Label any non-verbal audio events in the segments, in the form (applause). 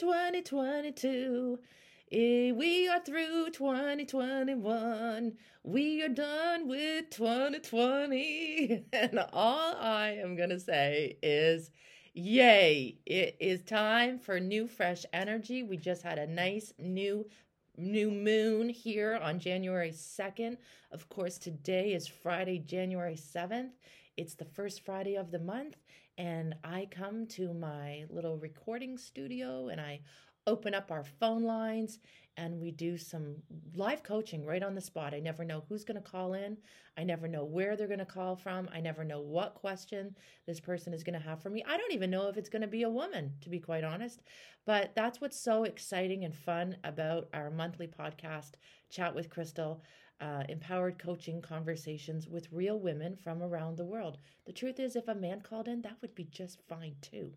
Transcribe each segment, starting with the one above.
2022. Eh, We are through 2021. We are done with 2020. (laughs) And all I am going to say is, yay. It is time for new, fresh energy. We just had a nice new new moon here on January 2nd. Of course, today is Friday, January 7th. It's the first Friday of the month, and I come to my little recording studio and I open up our phone lines and we do some live coaching right on the spot. I never know who's going to call in. I never know where they're going to call from. I never know what question this person is going to have for me. I don't even know if it's going to be a woman, to be quite honest. But that's what's so exciting and fun about our monthly podcast, Chat with Crystal. Uh, empowered coaching conversations with real women from around the world. The truth is, if a man called in, that would be just fine too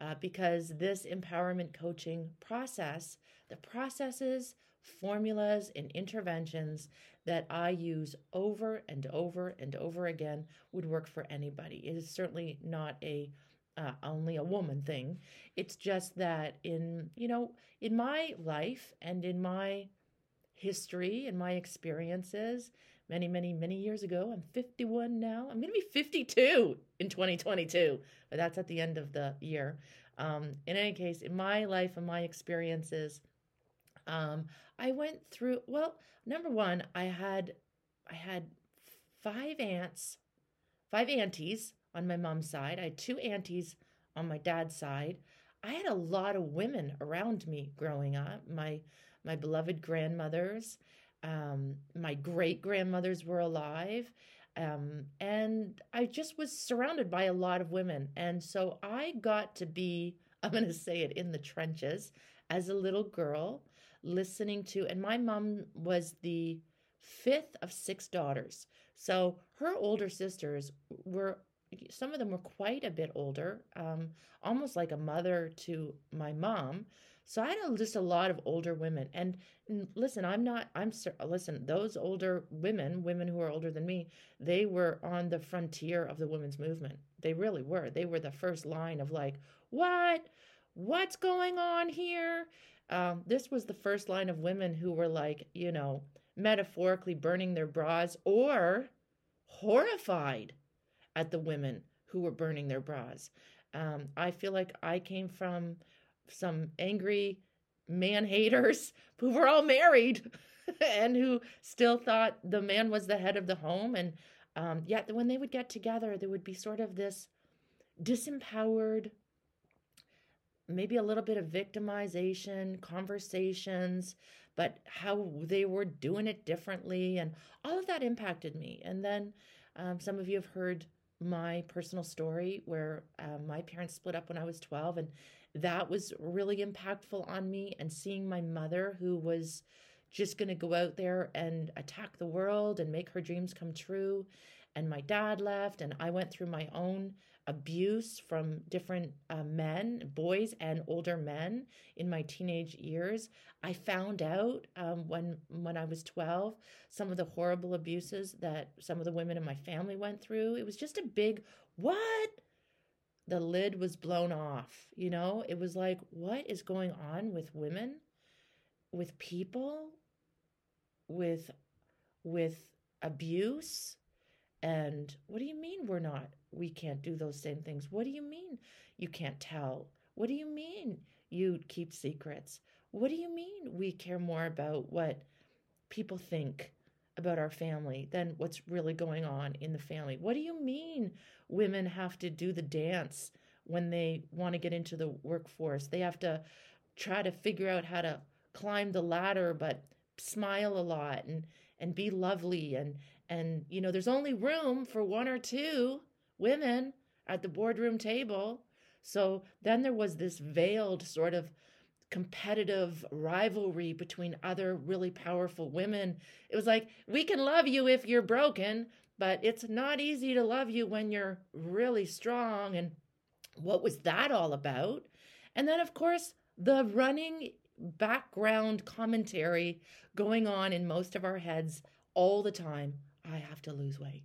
uh, because this empowerment coaching process, the processes, formulas, and interventions that I use over and over and over again would work for anybody. It is certainly not a uh, only a woman thing. It's just that in you know in my life and in my history and my experiences many many many years ago. I'm 51 now. I'm going to be 52 in 2022 but that's at the end of the year. Um, in any case in my life and my experiences um, i went through well number one i had i had five aunts five aunties on my mom's side. I had two aunties on my dad's side. I had a lot of women around me growing up. My my beloved grandmothers um, my great grandmothers were alive. Um, and I just was surrounded by a lot of women. And so I got to be, (laughs) I'm going to say it, in the trenches as a little girl, listening to, and my mom was the fifth of six daughters. So her older sisters were, some of them were quite a bit older, um, almost like a mother to my mom. So I had just a lot of older women. And listen, I'm not, I'm, listen, those older women, women who are older than me, they were on the frontier of the women's movement. They really were. They were the first line of like, what? What's going on here? Um, this was the first line of women who were like, you know, metaphorically burning their bras or horrified at the women who were burning their bras. Um, I feel like I came from some angry man haters (laughs) who were all married (laughs) and who still thought the man was the head of the home. And um, yet, when they would get together, there would be sort of this disempowered, maybe a little bit of victimization, conversations, but how they were doing it differently. And all of that impacted me. And then um, some of you have heard my personal story where uh, my parents split up when I was 12 and that was really impactful on me and seeing my mother who was just going to go out there and attack the world and make her dreams come true and my dad left and i went through my own abuse from different uh, men boys and older men in my teenage years. I found out um, when when i was 12 some of the horrible abuses that some of the women in my family went through. It was just a big what the lid was blown off. You know, it was like, what is going on with women, with people, with with abuse? And what do you mean we're not? We can't do those same things. What do you mean you can't tell? What do you mean you keep secrets? What do you mean we care more about what people think about our family than what's really going on in the family. What do you mean women have to do the dance when they want to get into the workforce? They have to try to figure out how to climb the ladder but smile a lot and and be lovely and and you know there's only room for one or two women at the boardroom table. So then there was this veiled sort of competitive rivalry between other really powerful women. It was like, we can love you if you're broken, but it's not easy to love you when you're really strong. And what was that all about? And then, of course, the running background commentary going on in most of our heads all the time. I have to lose weight,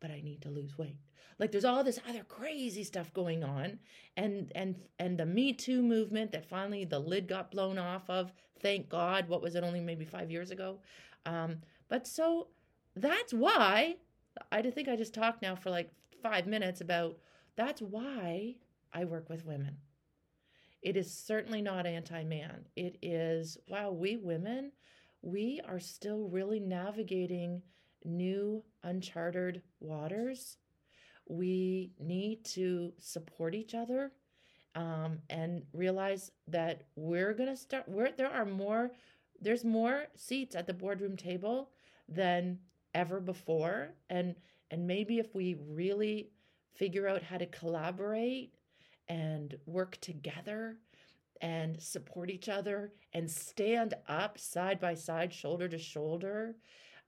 but I need to lose weight. Like there's all this other crazy stuff going on and and and the Me Too movement that finally the lid got blown off of. Thank God. What was it only maybe 5 years ago? Um, but so that's why I think I just talked now for like 5 minutes about that's why I work with women. It is certainly not anti man. It is, wow, we women, we are still really navigating new uncharted waters. We need to support each other um, and realize that we're going to start, we're, there are more, there's more seats at the boardroom table than ever before. And, and maybe if we really figure out how to collaborate and work together and support each other and stand up side by side, shoulder to shoulder,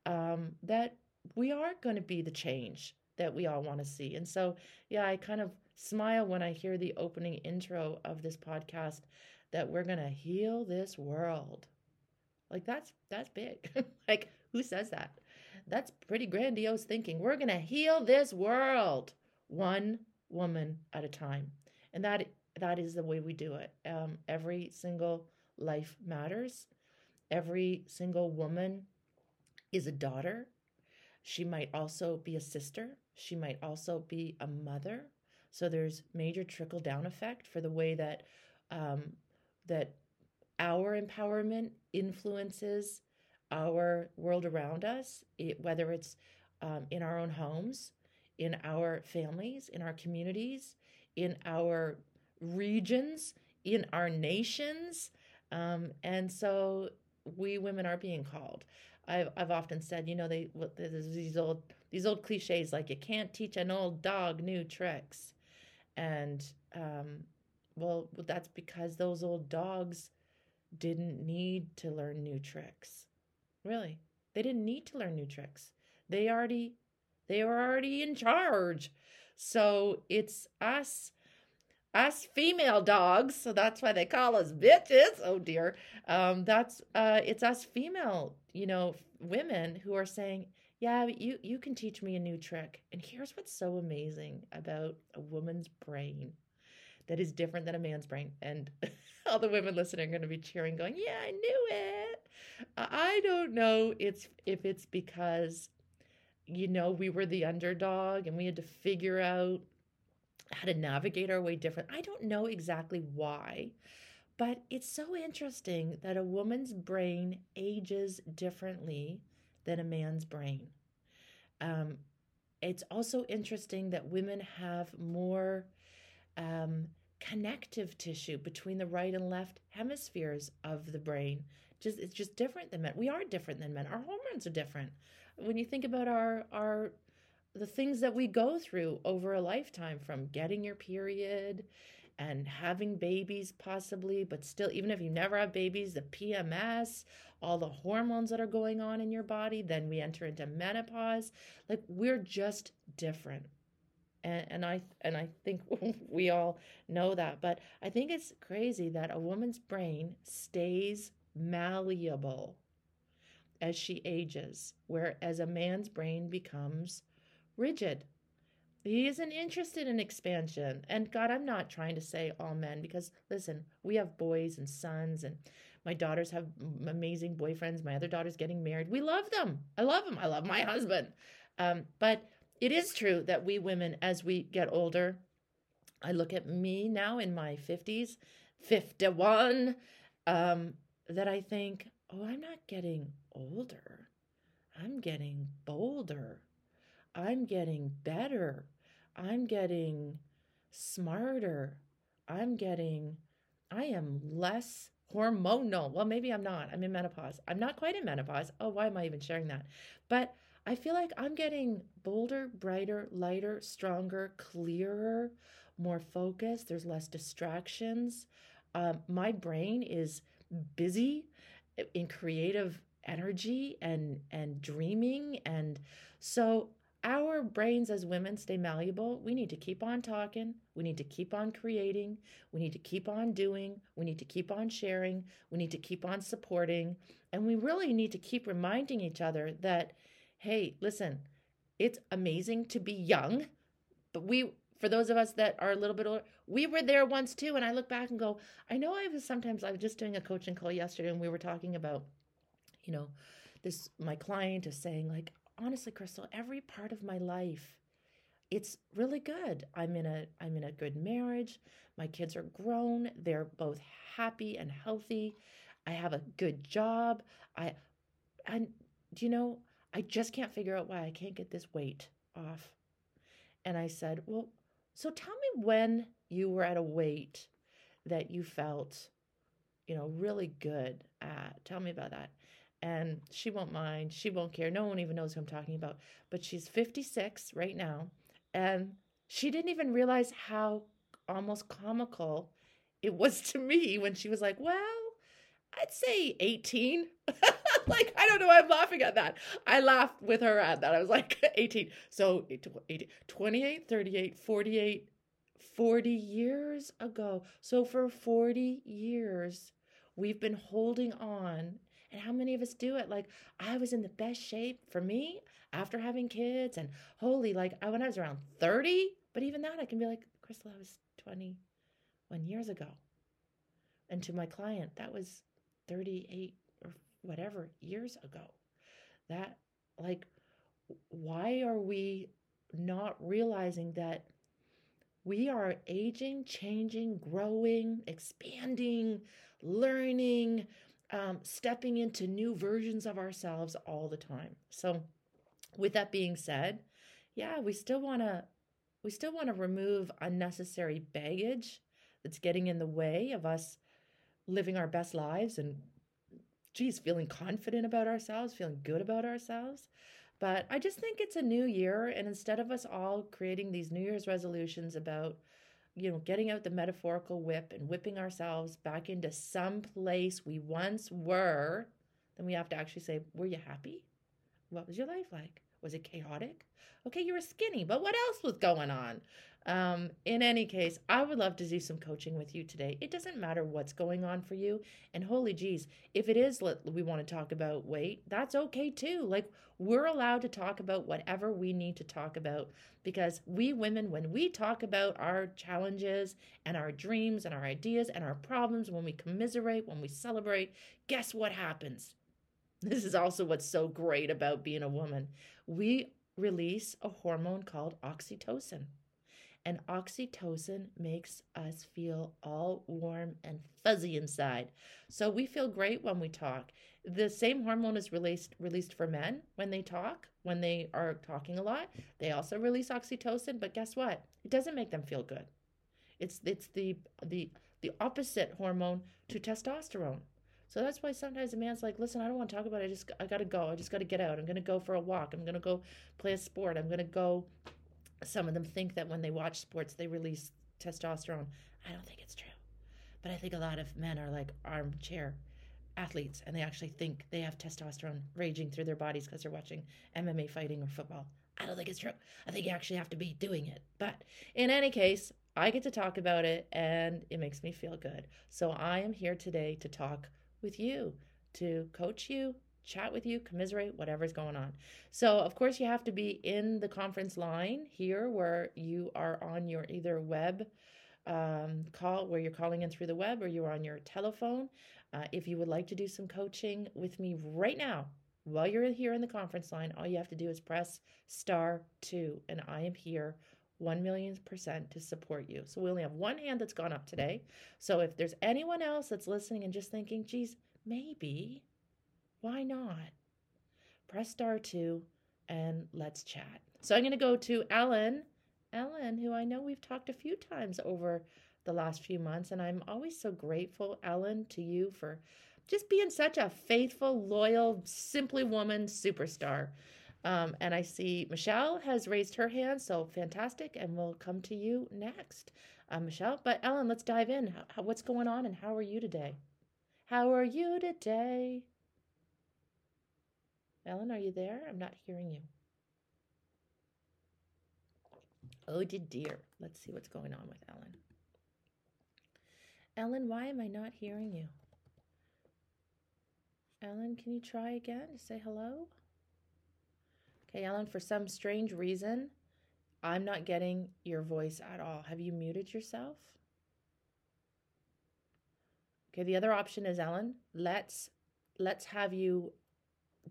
um, that we are going to be the change that we all want to see. And so, yeah, I kind of smile when I hear the opening intro of this podcast that we're going to heal this world. Like that's that's big. (laughs) like who says that? That's pretty grandiose thinking. We're going to heal this world one woman at a time. And that that is the way we do it. Um, every single life matters. Every single woman is a daughter. She might also be a sister. She might also be a mother. So there's major trickle down effect for the way that um, that our empowerment influences our world around us, it, whether it's um, in our own homes, in our families, in our communities, in our regions, in our nations. Um, and so we women are being called. I've, I've often said, you know, they there's these old these old cliches like you can't teach an old dog new tricks, and um, well, that's because those old dogs didn't need to learn new tricks. Really, they didn't need to learn new tricks. They already they were already in charge. So it's us us female dogs, so that's why they call us bitches. Oh dear. Um, that's uh, it's us female, you know, women who are saying, "Yeah, you you can teach me a new trick." And here's what's so amazing about a woman's brain that is different than a man's brain. And (laughs) all the women listening are going to be cheering, going, "Yeah, I knew it." I don't know. It's if it's because you know we were the underdog and we had to figure out how to navigate our way different. I don't know exactly why, but it's so interesting that a woman's brain ages differently than a man's brain. Um, it's also interesting that women have more um, connective tissue between the right and left hemispheres of the brain. Just it's just different than men. We are different than men. Our hormones are different. When you think about our our the things that we go through over a lifetime from getting your period and having babies possibly but still even if you never have babies the PMS all the hormones that are going on in your body then we enter into menopause like we're just different and, and I and I think (laughs) we all know that but I think it's crazy that a woman's brain stays malleable as she ages whereas a man's brain becomes rigid. He isn't interested in expansion. And God, I'm not trying to say all men because listen, we have boys and sons, and my daughters have amazing boyfriends. My other daughter's getting married. We love them. I love them. I love my (laughs) husband. Um, but it is true that we women, as we get older, I look at me now in my 50s, 51, um, that I think, oh, I'm not getting older. I'm getting bolder. I'm getting better. I'm getting smarter. I'm getting, I am less hormonal. Well, maybe I'm not. I'm in menopause. I'm not quite in menopause. Oh, why am I even sharing that? But I feel like I'm getting bolder, brighter, lighter, stronger, clearer, more focused. There's less distractions. um, my brain is busy in creative energy and and dreaming and so our brains as women stay malleable we need to keep on talking we need to keep on creating we need to keep on doing we need to keep on sharing we need to keep on supporting and we really need to keep reminding each other that hey listen it's amazing to be young but we for those of us that are a little bit older we were there once too and i look back and go i know i was sometimes i was just doing a coaching call yesterday and we were talking about you know this my client is saying like honestly crystal every part of my life it's really good. I'm in a i'm in a good marriage. My kids are grown. They're both happy and healthy. I have a good job. I and do you know i just can't figure out why i can't get this weight off. And i said well so tell me when you were at a weight that you felt you know really good at. Tell me about that and she won't mind. She won't care. No one even knows who I'm talking about. But she's 56 right now. And she didn't even realize how almost comical it was to me when she was like, well, I'd say 18. (laughs) like, I don't know why I'm laughing at that. I laughed with her at that. I was like, (laughs) 18. So 18, 28, 38, 48, 40 years ago. So for 40 years, we've been holding on and how many of us do it? Like, I was in the best shape for me after having kids, and holy, like, I, when I was around 30, but even that, I can be like, Crystal, I was 21 years ago. And to my client, that was 38 or whatever years ago. That, like, why are we not realizing that we are aging, changing, growing, expanding, learning, um, stepping into new versions of ourselves all the time. So, with that being said, yeah, we still want to we still want to remove unnecessary baggage that's getting in the way of us living our best lives and geez, feeling confident about ourselves, feeling good about ourselves. But I just think it's a new year. And instead of us all creating these New Year's resolutions about you know, getting out the metaphorical whip and whipping ourselves back into some place we once were, then we have to actually say, Were you happy? What was your life like? Was it chaotic? Okay, you were skinny, but what else was going on? Um, in any case, I would love to do some coaching with you today. It doesn't matter what's going on for you. And holy geez, if it is we want to talk about weight, that's okay too. Like we're allowed to talk about whatever we need to talk about because we women, when we talk about our challenges and our dreams and our ideas and our problems, when we commiserate, when we celebrate, guess what happens? This is also what's so great about being a woman. We release a hormone called oxytocin and oxytocin makes us feel all warm and fuzzy inside. So we feel great when we talk. The same hormone is released released for men when they talk, when they are talking a lot. They also release oxytocin, but guess what? It doesn't make them feel good. It's it's the the the opposite hormone to testosterone. So that's why sometimes a man's like, listen, I don't want to talk about it. I just I gotta go. I just gotta get out. I'm gonna go for a walk. I'm gonna go play a sport. I'm gonna go some of them think that when they watch sports they release testosterone. I don't think it's true. But I think a lot of men are like armchair athletes and they actually think they have testosterone raging through their bodies because they're watching MMA fighting or football. I don't think it's true. I think you actually have to be doing it. But in any case, I get to talk about it and it makes me feel good. So I am here today to talk with you, to coach you, chat with you, commiserate, whatever's going on. So, of course, you have to be in the conference line here where you are on your either web um, call, where you're calling in through the web, or you're on your telephone. Uh, if you would like to do some coaching with me right now, while you're here in the conference line, all you have to do is press star two, and I am here 1 million percent to support you. So we only have one hand that's gone up today. So if there's anyone else that's listening and just thinking, geez, maybe why not? Press star two and let's chat. So I'm going to go to Ellen. Ellen, who I know we've talked a few times over the last few months, and I'm always so grateful, Ellen, to you for just being such a faithful, loyal, simply woman superstar. Um, and I see Michelle has raised her hand, so fantastic, and we'll come to you next. uh, Michelle. But Ellen, let's dive in. How, what's going on and how are you today? How are you today? Ellen, are you there? I'm not hearing you. Oh, dear. Let's see what's going on with Ellen. Ellen, why am I not hearing you? Ellen, can you try again to say hello? Okay, Ellen, for some strange reason, I'm not getting your voice at all. Have you muted yourself? Okay, the other option is Ellen, let's let's have you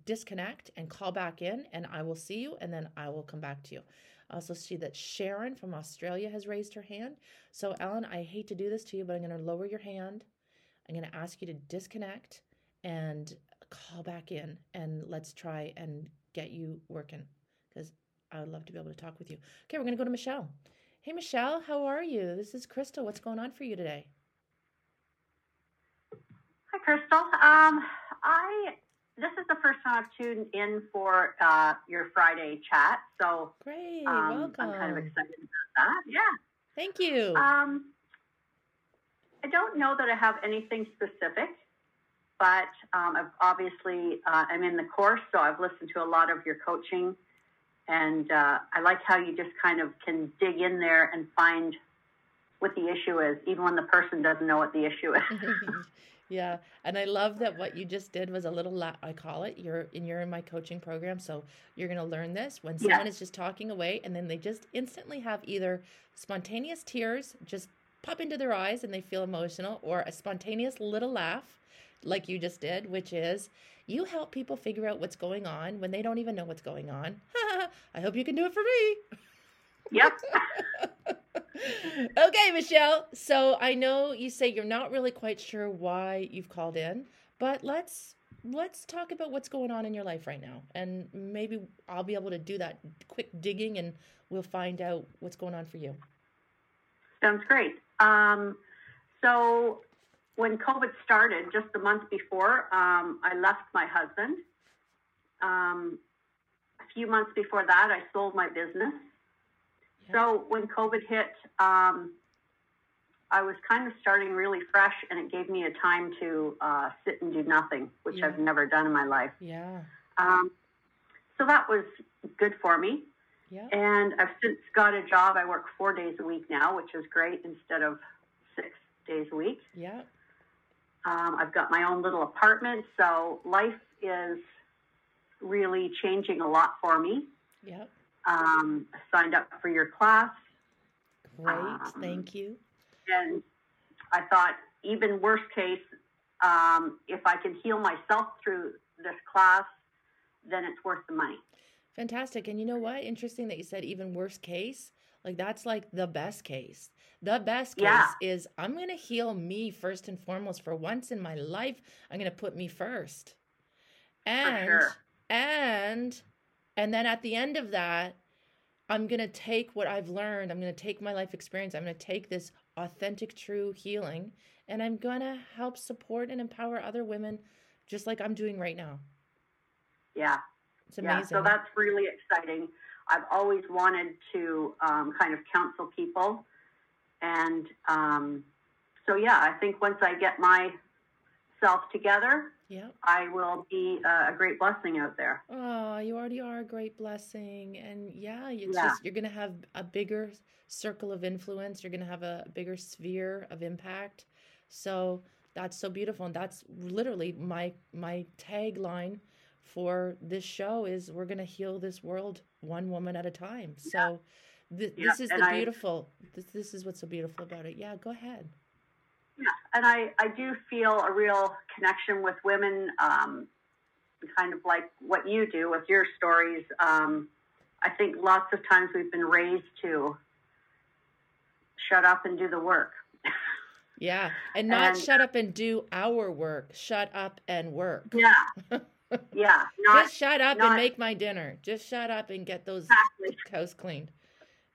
disconnect and call back in and I will see you and then I will come back to you. I also see that Sharon from Australia has raised her hand. So Ellen, I hate to do this to you, but I'm going to lower your hand. I'm going to ask you to disconnect and call back in and let's try and get you working because I would love to be able to talk with you. Okay, we're going to go to Michelle. Hey, Michelle, how are you? This is Crystal. What's going on for you today? Hi, Crystal. Um, I this is the first time I've tuned in for uh, your Friday chat, so great. Um, Welcome. I'm kind of excited about that. Yeah. Thank you. Um, I don't know that I have anything specific but um, I've obviously uh, I'm in the course, so I've listened to a lot of your coaching, and uh, I like how you just kind of can dig in there and find what the issue is, even when the person doesn't know what the issue is. (laughs) yeah, and I love that what you just did was a little la- I call it. You're in you're in my coaching program, so you're going to learn this when someone yeah. is just talking away, and then they just instantly have either spontaneous tears just pop into their eyes and they feel emotional, or a spontaneous little laugh like you just did, which is you help people figure out what's going on when they don't even know what's going on. (laughs) I hope you can do it for me. Yep. (laughs) okay, Michelle. So I know you say you're not really quite sure why you've called in, but let's let's talk about what's going on in your life right now. And maybe I'll be able to do that quick digging and we'll find out what's going on for you. Sounds great. Um, so when COVID started, just a month before, um, I left my husband. Um, a few months before that, I sold my business. Yeah. So when COVID hit, um, I was kind of starting really fresh, and it gave me a time to uh, sit and do nothing, which yeah. I've never done in my life. Yeah. Um, so that was good for me. Yeah. And I've since got a job. I work four days a week now, which is great instead of six days a week. Yeah. Um, I've got my own little apartment, so life is really changing a lot for me. Yep. Um, signed up for your class. Great, um, thank you. And I thought, even worst case, um, if I can heal myself through this class, then it's worth the money. Fantastic. And you know what? Interesting that you said even worst case. Like that's like the best case. The best case yeah. is I'm going to heal me first and foremost for once in my life. I'm going to put me first. And sure. and and then at the end of that, I'm going to take what I've learned. I'm going to take my life experience. I'm going to take this authentic true healing and I'm going to help support and empower other women just like I'm doing right now. Yeah. It's amazing. Yeah, so that's really exciting. I've always wanted to um, kind of counsel people. And um, so, yeah, I think once I get myself together, yeah. I will be a, a great blessing out there. Oh, you already are a great blessing. And yeah, it's yeah. just, you're going to have a bigger circle of influence. You're going to have a bigger sphere of impact. So that's so beautiful. And that's literally my, my tagline for this show is we're going to heal this world one woman at a time. So th- yeah. this is and the I, beautiful. This, this is what's so beautiful about it. Yeah, go ahead. Yeah, and I, I do feel a real connection with women, um, kind of like what you do with your stories. Um, I think lots of times we've been raised to shut up and do the work. Yeah, and not and, shut up and do our work. Shut up and work. Yeah. (laughs) yeah. Not, Just shut up not, and make my dinner. Just shut up and get those exactly. cows cleaned.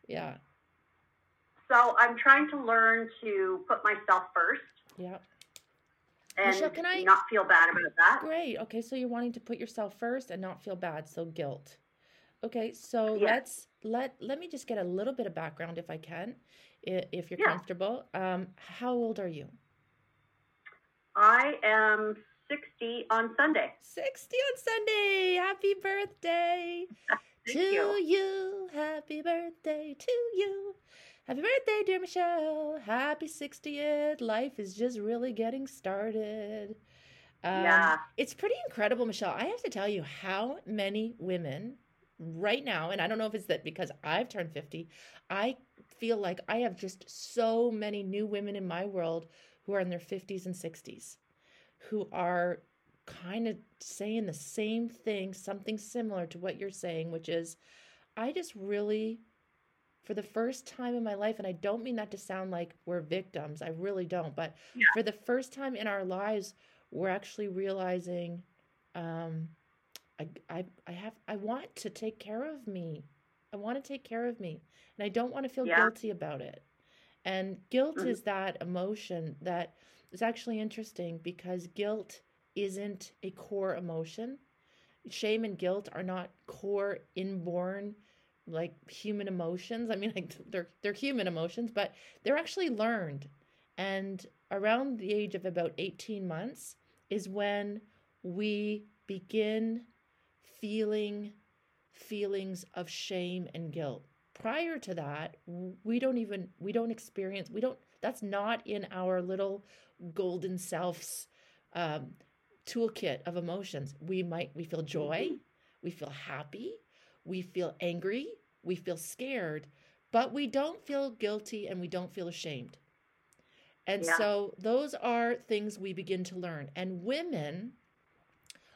Yeah. So I'm trying to learn to put myself first. Yeah. And Michelle, can I not feel bad about that? Great. Okay, so you're wanting to put yourself first and not feel bad, so guilt. Okay, so yes. let's let let me just get a little bit of background if I can. if you're Yeah. comfortable. Um, how old are you? I am 60 on Sunday. 60 on Sunday. Happy birthday (laughs) to you. you. Happy birthday to you. Happy birthday, dear Michelle. Happy 60th. Life is just really getting started. Um, Yeah. It's pretty incredible, Michelle. I have to tell you how many women right now, and I don't know if it's that because I've turned 50, I feel like I have just so many new women in my world who are in their 50s and 60s who are kind of saying the same thing, something similar to what you're saying, which is I just really, for the first time in my life, and I don't mean that to sound like we're victims, I really don't, but Yeah. for the first time in our lives, we're actually realizing um, I, I, I have, I want to take care of me. I want to take care of me, and I don't want to feel Yeah. guilty about it. And guilt Mhm. is that emotion that is actually interesting because guilt isn't a core emotion. Shame and guilt are not core inborn like human emotions. I mean (laughs) like they're they're human emotions, but they're actually learned. And around the age of about 18 months is when we begin feeling feelings of shame and guilt. Prior to that, we don't even we don't experience we don't that's not in our little golden selves um, toolkit of emotions. We might we feel joy, we feel happy, we feel angry, we feel scared, but we don't feel guilty and we don't feel ashamed. And Yeah. so those are things we begin to learn. And women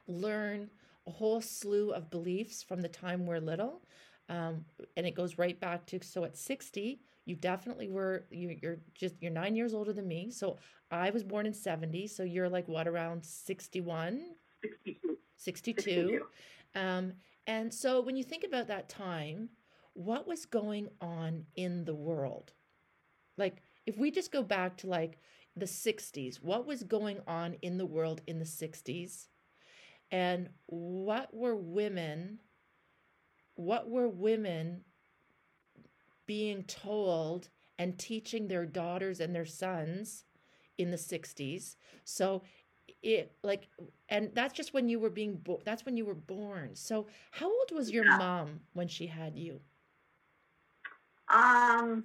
learn a whole slew of beliefs from the time we're little. Um, and it goes right back to so at 60, you definitely were you, you're just you're nine years older than me. So I was born in 70, so you're like what around 61, 62. 62. 62. Um, and so when you think about that time, what was going on in the world? Like, if we just go back to like the 60s, what was going on in the world in the 60s? And what were women, what were women being told and teaching their daughters and their sons in the 60s? So it like and that's just when you were being born that's when you were born so how old was your mom when she had you Um,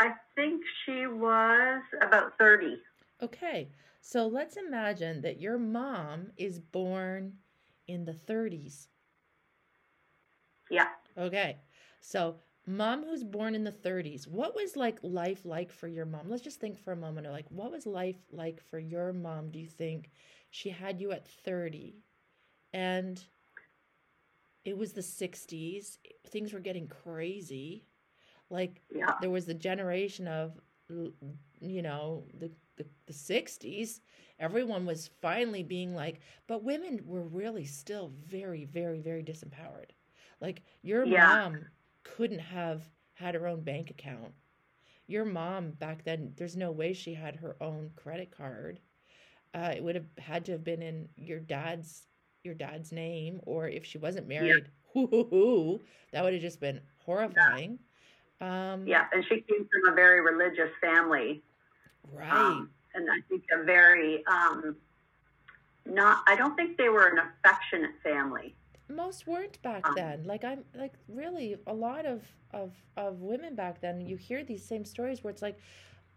I think she was about 30. okay so let's imagine that your mom is born in the 30s Yeah. okay so mom who's born in the 30s what was like life like for your mom? Let's just think for a moment like what was life like for your mom do you think? She had you at 30 and it was the 60s things were getting crazy like Yeah. there was the generation of you know the, the the 60s everyone was finally being like but women were really still very very very disempowered. Like your Yeah. mom couldn't have had her own bank account. Your mom back then there's no way she had her own credit card. Uh, it would have had to have been in your dad's your dad's name or if she wasn't married (laughs) hoo, hoo, hoo, that would have just been horrifying um Yeah. And she came from a very religious family. right Um, and I think a very, um, not, I don't think they were an affectionate family. most weren't back Um, then like i'm like really a lot of of of women back then you hear these same stories where it's like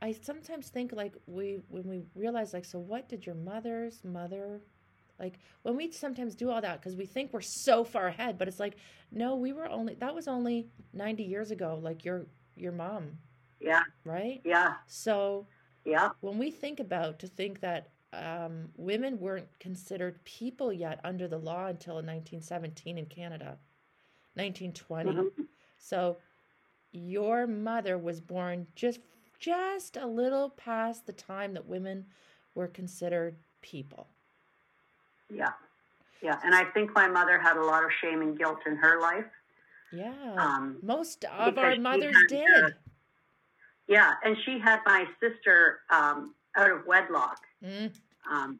i sometimes think like we when we realize like so what did your mother's mother like when we sometimes do all that because we think we're so far ahead but it's like no we were only that was only 90 years ago like your your mom Yeah. right Yeah. so Yeah. when we think about to think that um, women weren't considered people yet under the law until 1917 in Canada, 1920. Mhm. So your mother was born just just a little past the time that women were considered people. Yeah. Yeah. And I think my mother had a lot of shame and guilt in her life. Yeah, Um, most of our mothers did. her- Yeah. And she had my sister um, out of wedlock. Mm, Um,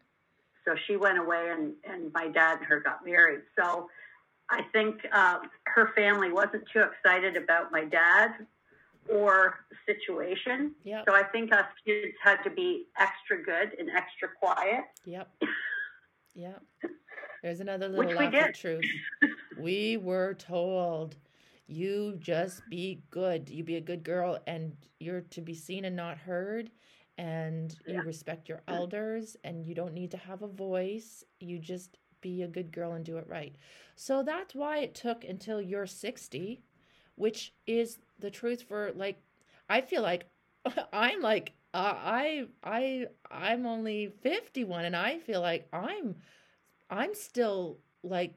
so she went away and, and my dad and her got married. So I think uh, her family wasn't too excited about my dad or situation. Yep. So I think us kids had to be extra good and extra quiet. Yep. (laughs) Yep. There's another little laugh of truth. we were told you just be good. You be a good girl and you're to be seen and not heard and you Yeah. respect your elders and you don't need to have a voice. You just be a good girl and do it right. So that's why it took until you're 60, which is the truth for like I feel like (laughs) I'm like uh, I I I'm only 51 and I feel like I'm I'm still like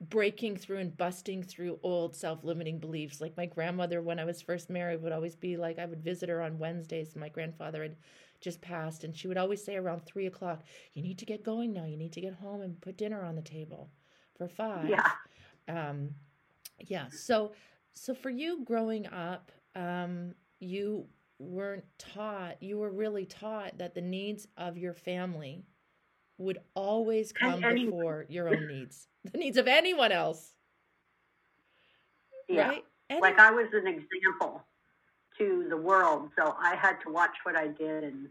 breaking through and busting through old self-limiting beliefs. Like my grandmother when I was first married would always be like I would visit her on Wednesdays. My grandfather had just passed and she would always say around three o'clock, you need to get going now. You need to get home and put dinner on the table for five Yeah. um yeah so so for you growing up um you weren't taught you were really taught that the needs of your family would always And come anyone. before your own needs (laughs) the needs of anyone else Yeah. right Any- Like I was an example to the world, so I had to watch what I did, and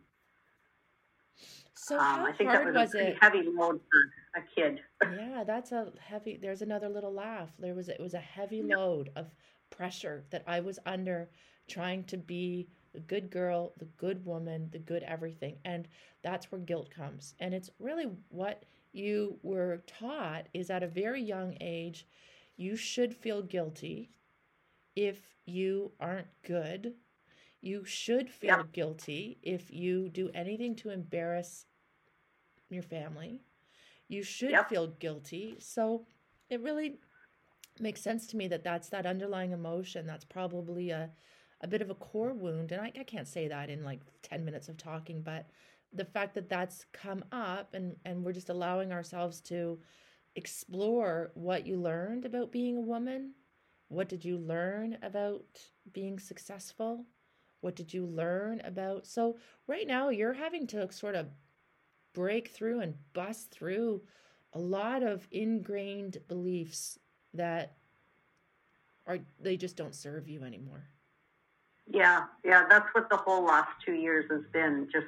so um, how I think that was, was a it heavy load for a kid. (laughs) yeah that's a heavy there's another little laugh there was it was a heavy Yep. load of pressure that i was under trying to be the good girl the good woman the good everything and that's where guilt comes and it's really what you were taught is at a very young age you should feel guilty if you aren't good you should feel Yep. guilty if you do anything to embarrass your family you should Yep. feel guilty. So it really makes sense to me that that's that underlying emotion. That's probably a, a bit of a core wound. And I, I can't say that in like 10 minutes of talking, but the fact that that's come up and, and we're just allowing ourselves to explore what you learned about being a woman. What did you learn about being successful? What did you learn about? So, right now, you're having to sort of break through and bust through a lot of ingrained beliefs that are they just don't serve you anymore. Yeah, yeah, that's what the whole last two years has been. Just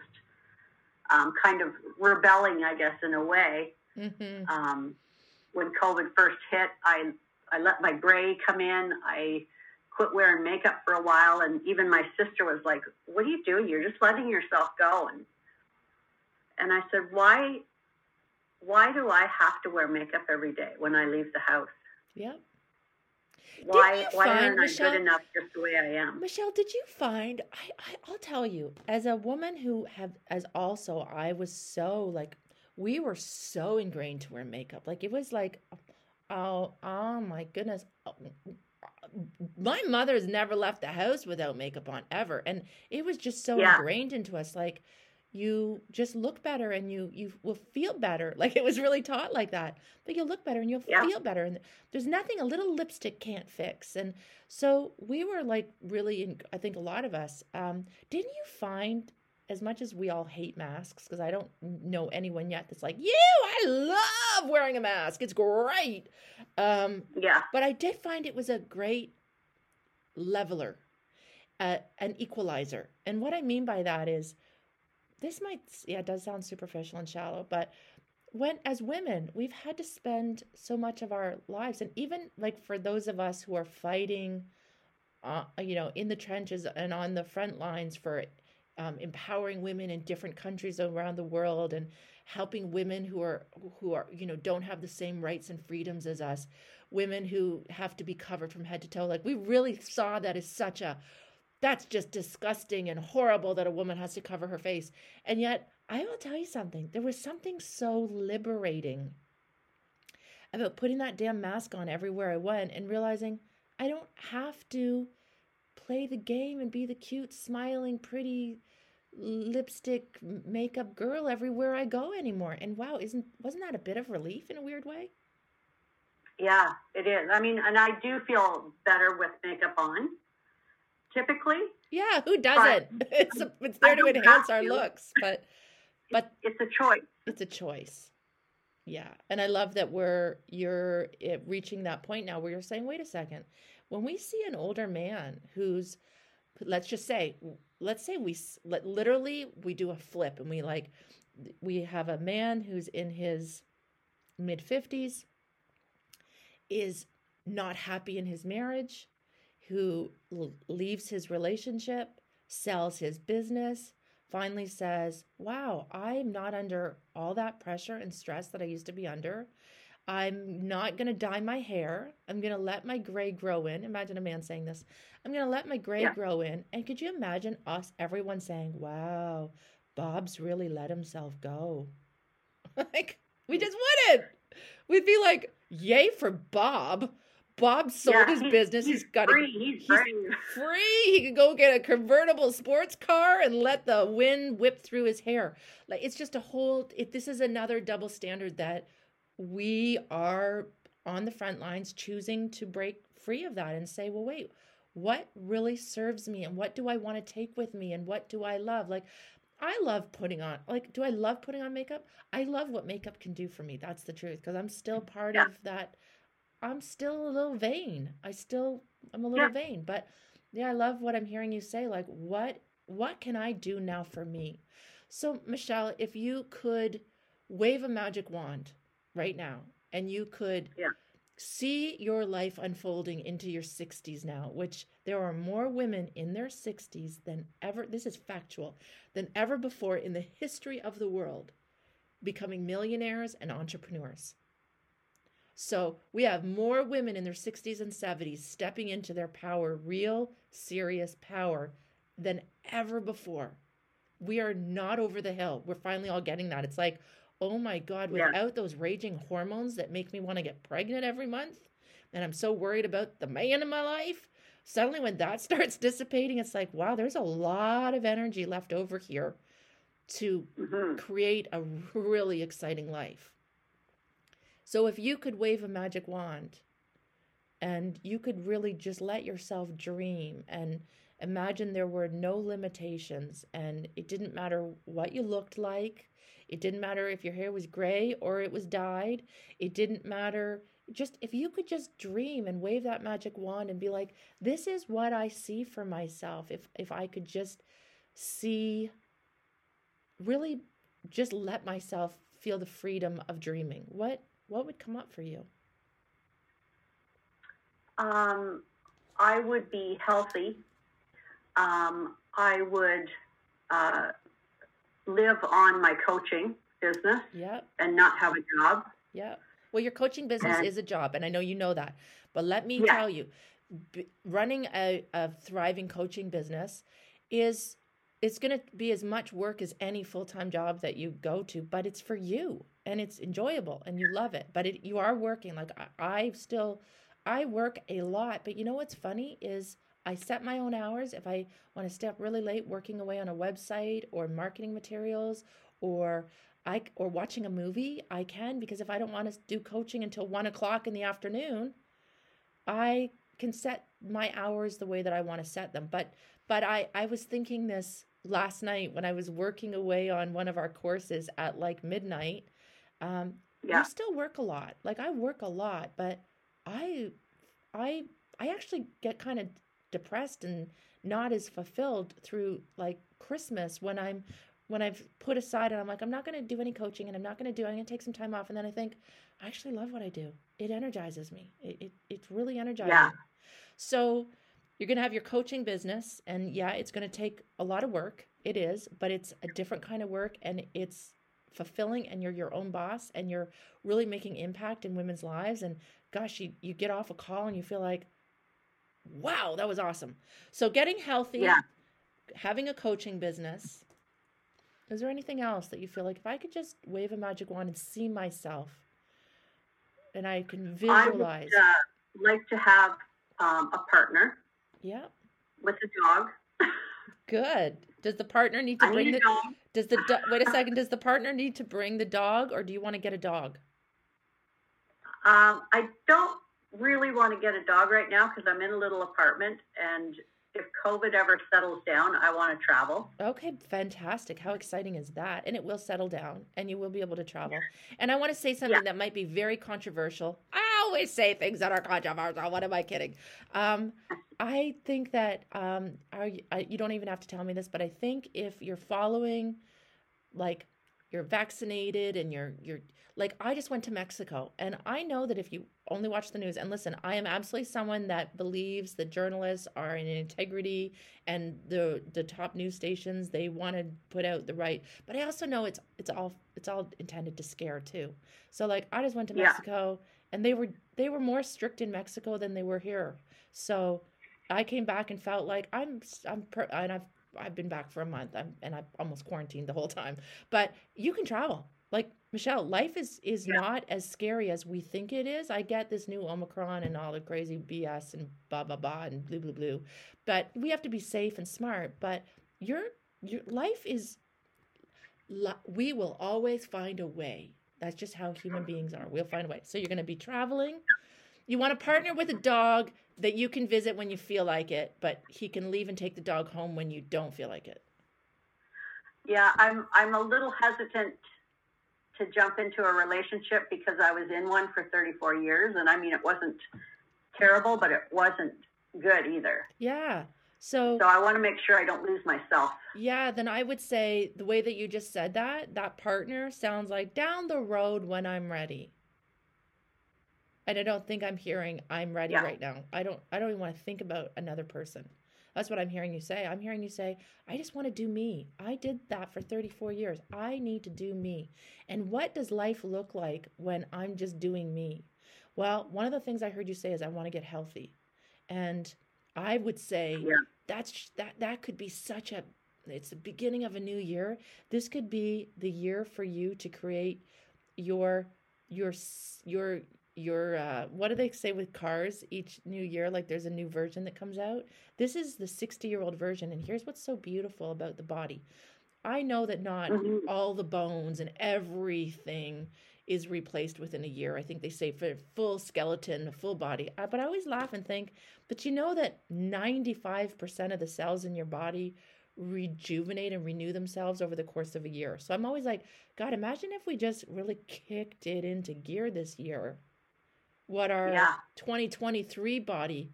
um, kind of rebelling, I guess, in a way. hmm Um, when COVID first hit, I I let my gray come in. I quit wearing makeup for a while, and even my sister was like, "What are you doing? You're just letting yourself go." And and I said, "Why? Why do I have to wear makeup every day when I leave the house? Yep. Why? you Why find, I Michelle- good enough just the way I am?" Michelle, did you find I, I I'll tell you, as a woman who have as also I was so like we were so ingrained to wear makeup. Like it was like oh oh my goodness. My mother's never left the house without makeup on ever. And it was just so Yeah. ingrained into us like you just look better and you you will feel better. (laughs) Like it was really taught like that. But you'll look better and you'll Yeah. feel better and there's nothing a little lipstick can't fix. And so we were like really, in, I think a lot of us, um, didn't you find as much as we all hate masks, because I don't know anyone yet that's like, you, I love wearing a mask. It's great. Um, Yeah, but I did find it was a great leveler, uh, an equalizer. And what I mean by that is this might, yeah, does sound superficial and shallow, but when, as women, we've had to spend so much of our lives, and even like for those of us who are fighting, uh, you know, in the trenches and on the front lines for um, empowering women in different countries around the world and helping women who are who are you know don't have the same rights and freedoms as us women who have to be covered from head to toe like we really saw that as such a that's just disgusting and horrible that a woman has to cover her face and yet i will tell you something there was something so liberating about putting that damn mask on everywhere i went and realizing i don't have to play the game and be the cute smiling pretty lipstick makeup girl everywhere i go anymore and wow isn't wasn't that a bit of relief in a weird way yeah, it is. I mean, and I do feel better with makeup on. Typically, Yeah, who doesn't? (laughs) It's a, it's there to enhance our to. looks, but but it's a choice. it's a choice. Yeah, and I love that we're you're eh, reaching that point now where you're saying, wait a second, when we see an older man who's let's just say let's say we let, literally we do a flip and we like we have a man who's in his mid 50s is not happy in his marriage who leaves his relationship sells his business finally says wow i'm not under all that pressure and stress that i used to be under I'm not going to dye my hair. I'm going to let my gray grow in. Imagine a man saying this. I'm going to let my gray yeah. grow in. And could you imagine us, everyone saying, wow, Bob's really let himself go? (laughs) like, we just wouldn't. We'd be like, yay for Bob. Bob sold yeah, his business. he's, he's got free. A, he's, he's free. He can go get a convertible sports car and let the wind whip through his hair. Like it's just a whole. It, this is another double standard that we are on the front lines choosing to break free of that and say, well, wait, what really serves me and what do I want to take with me and what do I love? Like, I love putting on, like, do I love putting on makeup? I love what makeup can do for me. That's the truth because I'm still part yeah. of that. I'm still a little vain. I still, I'm a little yeah. vain, but yeah, I love what I'm hearing you say. Like, what, what can I do now for me? So, Michelle, if you could wave a magic wand right now and you could yeah. see your life unfolding into your 60s now, which there are more women in their 60s than ever, this is factual, than ever before in the history of the world becoming millionaires and entrepreneurs. So we have more women in their 60s and 70s stepping into their power, real, serious power, than ever before. We are not over the hill. We're finally all getting that. It's like, oh my God, without yeah. those raging hormones that make me want to get pregnant every month, and I'm so worried about the man in my life, suddenly when that (laughs) starts dissipating, it's like, wow, there's a lot of energy left over here to mm-hmm. create a really exciting life. So if you could wave a magic wand and you could really just let yourself dream and imagine there were no limitations and it didn't matter what you looked like it didn't matter if your hair was gray or it was dyed. It didn't matter. Just if you could just dream and wave that magic wand and be like, this is what I see for myself. If if I could just see really just let myself feel the freedom of dreaming. What what would come up for you? Um, I would be healthy. Um, I would uh, live on my coaching business yep. and not have a job. Yeah. Well, your coaching business and, is a job, and I know you know that. But let me yeah. tell you, b- running a, a thriving coaching business is it's going to be as much work as any full-time job that you go to but it's for you and it's enjoyable and you love it but it, you are working like I, I still i work a lot but you know what's funny is I set my own hours. If I want to stay up really late working away on a website or marketing materials or I or watching a movie, I can because if I don't want to do coaching until one o'clock in the afternoon, I can set my hours the way that I want to set them. But but I I was thinking this last night when I was working away on one of our courses at like midnight. Um, yeah. still work a lot. Like I work a lot, but I I I actually get kind of depressed and not as fulfilled through like Christmas when I'm when I've put aside and I'm like I'm not going to do any coaching and I'm not going to do I'm going to take some time off and then I think I actually love what I do. It energizes me. It it it's really energizing. Yeah. So you're going to have your coaching business and yeah, it's going to take a lot of work. It is, but it's a different kind of work and it's fulfilling and you're your own boss and you're really making impact in women's lives and gosh, you you get off a call and you feel like wow, that was awesome. So getting healthy, yeah. having a coaching business. Is there anything else that you feel like if I could just wave a magic wand and see myself and I can visualize? I would uh, like to have um, a partner. Yeah. With a dog. (laughs) Good. Does the partner need to I bring need the dog. Does the do- wait a second? Does the partner need to bring the dog, or do you want to get a dog? Um, I don't really want to get a dog right now because I'm in a little apartment and if COVID ever settles down, I want to travel. Okay, fantastic. How exciting is that? And it will settle down and you will be able to travel. And I want to say something yeah. that might be very controversial. I always say things that are controversial. What am I kidding? Um, I think that um, are, I, you don't even have to tell me this, but I think if you're following, like, you're vaccinated and you're you're like I just went to Mexico and I know that if you only watch the news and listen, I am absolutely someone that believes that journalists are in integrity and the the top news stations they want to put out the right, but I also know it's it's all it's all intended to scare too. So like I just went to Yeah. And they were they were more strict in Mexico than they were here. So I came back and felt like I'm I'm per, and I've I've been back for a month. I'm and I almost quarantined the whole time. But you can travel. Like Michelle, life is is Yeah. not as scary as we think it is. I get this new Omicron and all the crazy BS and blah blah blah and blue blue blue. But we have to be safe and smart. But your your life is we will always find a way. That's just how human beings are. We'll find a way. So you're going to be traveling. You want to partner with a dog that you can visit when you feel like it, but he can leave and take the dog home when you don't feel like it. Yeah, I'm I'm a little hesitant to jump into a relationship because I was in one for 34 years, and I mean it wasn't terrible, but it wasn't good either. Yeah. So, So I want to make sure I don't lose myself. yeah, then I would say the way that you just said that, that partner sounds like down the road when I'm ready. And I don't think I'm hearing I'm ready Yeah. right now. I don't I don't even want to think about another person. That's what I'm hearing you say. I'm hearing you say, I just want to do me. I did that for 34 years. I need to do me. And what does life look like when I'm just doing me? Well, one of the things I heard you say is I want to get healthy. And I would say Yeah. that's that that could be such a it's the beginning of a new year. This could be the year for you to create your your your your uh what do they say with cars each new year like there's a new version that comes out this is the 60 year old version and here's what's so beautiful about the body i know that not Mhm. all the bones and everything is replaced within a year i think they say for full skeleton a full body but i always laugh and think but you know that 95% of the cells in your body rejuvenate and renew themselves over the course of a year. So I'm always like, God, imagine if we just really kicked it into gear this year. What our Yeah. 2023 body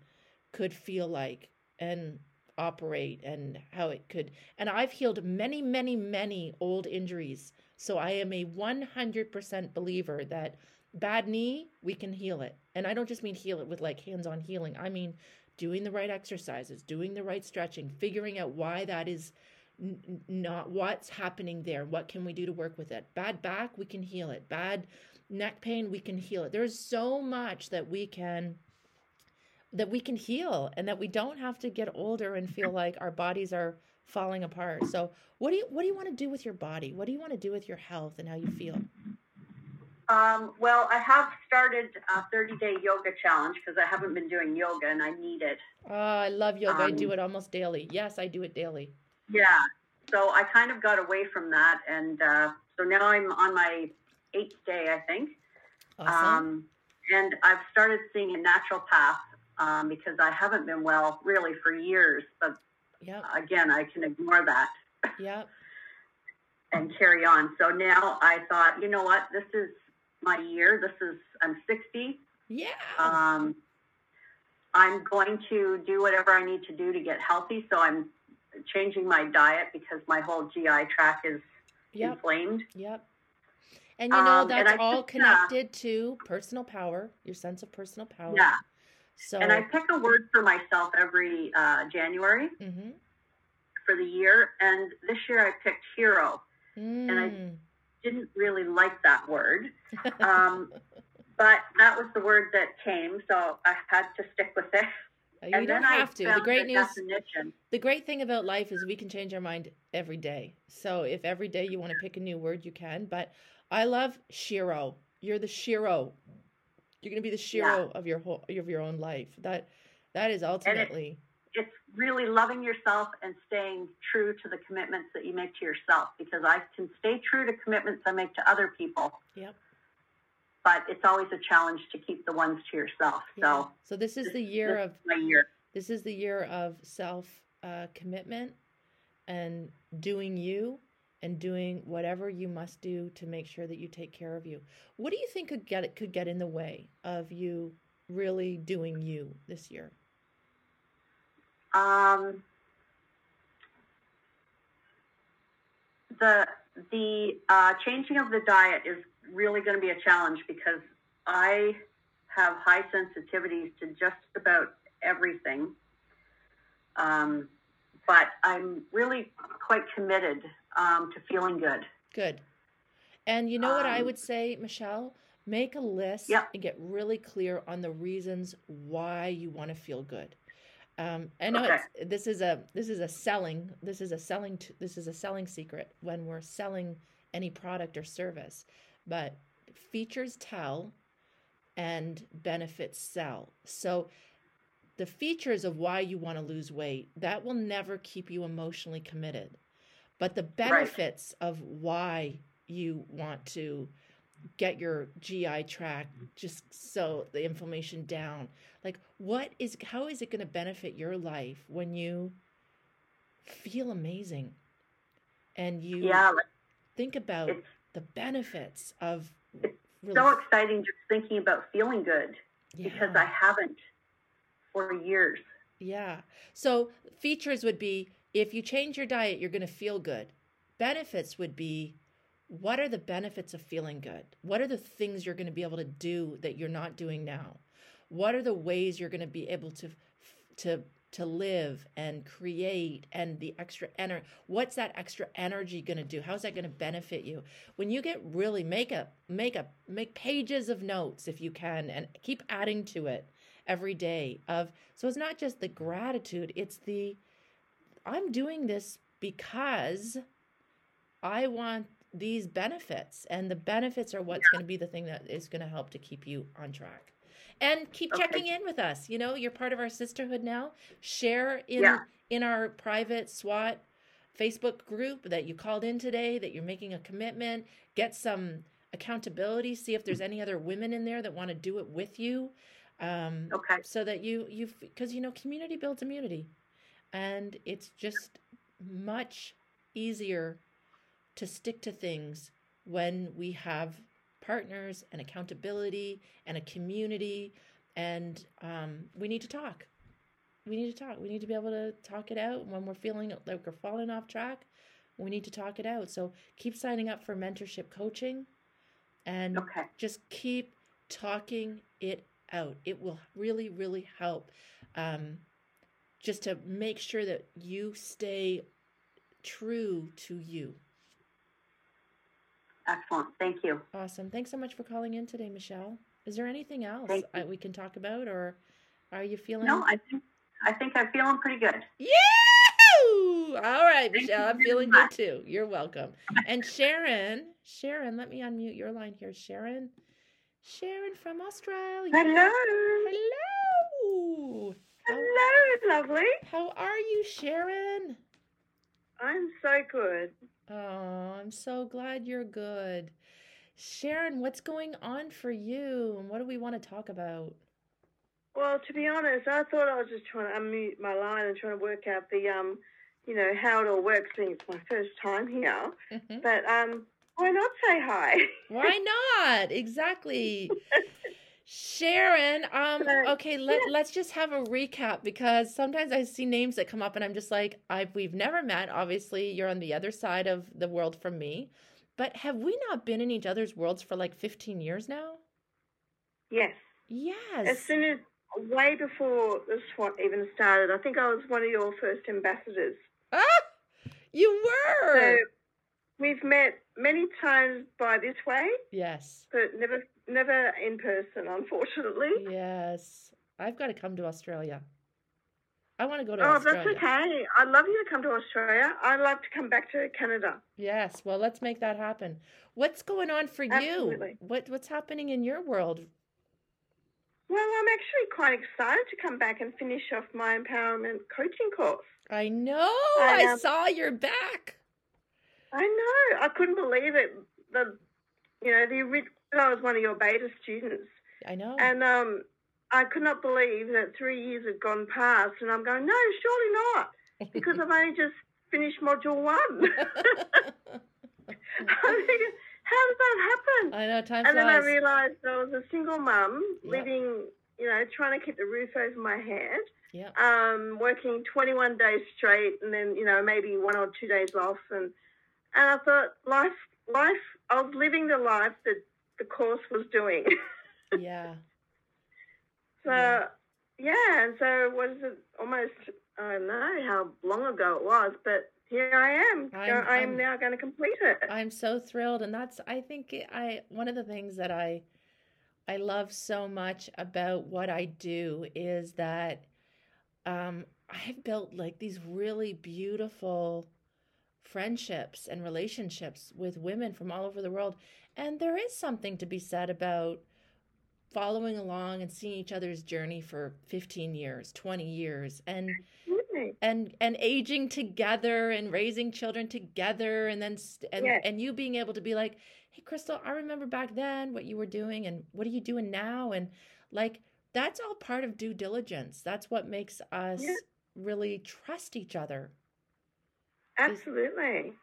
could feel like and operate and how it could. And I've healed many, many, many old injuries. So I am a 100% believer that bad knee, we can heal it. And I don't just mean heal it with like hands on healing. I mean doing the right exercises, doing the right stretching, figuring out why that is n- not what's happening there. What can we do to work with it? Bad back, we can heal it. Bad neck pain, we can heal it. There's so much that we can that we can heal and that we don't have to get older and feel (laughs) like our bodies are falling apart. So, what do you what do you want to do with your body? What do you want to do with your health and how you feel? Um, well, I have started a 30 day yoga challenge because I haven't been doing yoga and I need it. Oh, I love yoga. I do Um, it almost daily. Yes, I do it daily. Yeah. So I kind of got away from that. And uh, so now I'm on my eighth day, I think. Awesome. Um, and I've started seeing a naturopath um, because I haven't been well really for years. But yep. again, I can ignore that Yep. (laughs) and carry on. So now I thought, you know what? This is my year. This is, I'm 60. Yeah. Um, I'm going to do whatever I need to do to get healthy. So I'm changing my diet because my whole GI tract is yep. inflamed. Yep. And you know Um, that's all just, uh, connected to personal power, your sense of personal power. Yeah. So And I pick a word for myself every uh, January mm-hmm. for the year. And this year I picked hero. Mm. And I didn't really like that word. (laughs) Um, but that was the word that came. So I had to stick with it. you and don't then I have to. The great news definition. the great thing about life is we can change our mind every day. So if every day you want to pick a new word, you can. But I love shero. You're the shero. You're gonna be the shero of your whole of your own life. That that is ultimately it's really loving yourself and staying true to the commitments that you make to yourself because I can stay true to commitments I make to other people. Yep. But it's always a challenge to keep the ones to yourself. yeah. So So this is this- the year of my year. this is the year of self uh, commitment and doing you and doing whatever you must do to make sure that you take care of you. What do you think could get it could get in the way of you really doing you this year? Um, the the uh, changing of the diet is really going to be a challenge because I have high sensitivities to just about everything. Um, but I'm really quite committed um, to feeling good. Good. And you know what I Um, would say, Michelle? Make a list and get really clear on the reasons why you want to feel good. Um, I know Okay. this is a this is a selling this is a selling t- this is a selling secret when we're selling any product or service, but features tell and benefits sell. So the features of why you want to lose weight that will never keep you emotionally committed but the benefits of why you want to get your GI tract just so the inflammation down like what is how is it going to benefit your life when you feel amazing and you Yeah, think about the benefits of It's really so exciting just thinking about feeling good because I haven't for years. Yeah. So features would be if you change your diet, you're going to feel good. Benefits would be what are the benefits of feeling good? What are the things you're going to be able to do that you're not doing now? What are the ways you're going to be able to to to live and create and the extra energy what's that extra energy going to do how's that going to benefit you when you get really make a make a make pages of notes if you can and keep adding to it every day of so it's not just the gratitude it's the i'm doing this because i want these benefits and the benefits are what's going to be the thing that is going to help to keep you on track and keep Okay. checking in with us you know you're part of our sisterhood now share in Yeah. in our private swat facebook group that you called in today that you're making a commitment get some accountability see if there's any other women in there that want to do it with you um, Okay. so that you you because you know community builds immunity and it's just much easier to stick to things when we have partners and accountability and a community and um, we need to talk we need to talk we need to be able to talk it out when we're feeling like we're falling off track we need to talk it out so keep signing up for mentorship coaching and Okay. just keep talking it out. It will really, really help um, just to make sure that you stay true to you. Excellent. Thank you. Awesome. Thanks so much for calling in today, Michelle. Is there anything else we can talk about, or are you feeling? No, I think I think I'm feeling pretty good. Yeah. All right, Michelle, I'm feeling good too. You're welcome. And Sharon, Sharon, let me unmute your line here. Sharon, Sharon from Australia. Hello. Hello. How, lovely. how are you, Sharon? I'm so good. Oh, I'm so glad you're good. Sharon, what's going on for you and what do we want to talk about? Well, to be honest, I thought I was just trying to unmute my line and trying to work out the um, you know, how it all works. Being it's my first time here, Mhm. but um, why not say hi? Why (laughs) not? Exactly. Sharon, um, okay, let, let's just have a recap because sometimes I see names that come up and I'm just like, I've we've never met. Obviously, you're on the other side of the world from me. But have we not been in each other's worlds for like 15 years now? yes. Yes. As soon as way before the SWAT even started, I think I was one of your first ambassadors. Ah, you So were. We've met many times by this way, Yes. but never, never in person, unfortunately. Yes. I've got to come to Australia. I want to go to Oh, Australia. that's okay. I'd love you to come to Australia. I'd love to come back to Canada. Yes, well, let's make that happen. What's going on for you? What what's happening in your world? Well, I'm actually quite excited to come back and finish off my empowerment coaching course. I know. I I know. saw your back. I know. I couldn't believe it. The, you know, the ori- I was one of your beta students, I know. and um, I could not believe that three years had gone past, and I'm going, no, surely not, (laughs) because I've only just finished module one. (laughs) I'm (laughs) thinking, how does that happen? I know time And then I flies. realised I was a single mum Yep. living, you know, trying to keep the roof over my head. Yeah. um, working 21 days straight, and then you know maybe one or two days off, and and I thought life, life, I was living the life that the course was doing. (laughs) Yeah. so Yeah. yeah. and so was it almost I don't know how long ago it was, but here I am. I'm- I am I'm- now going to complete it. I'm so thrilled, and that's I think I one of the things that I I love so much about what I do is that um, I've built like these really beautiful friendships and relationships with women from all over the world, and there is something to be said about following along and seeing each other's journey for 15 years, 20 years, and Absolutely. and and aging together and raising children together and then st- and Yes. and you being able to be like hey crystal i remember back then what you were doing and what are you doing now? And like that's all part of due diligence. That's what makes us really trust each other Absolutely,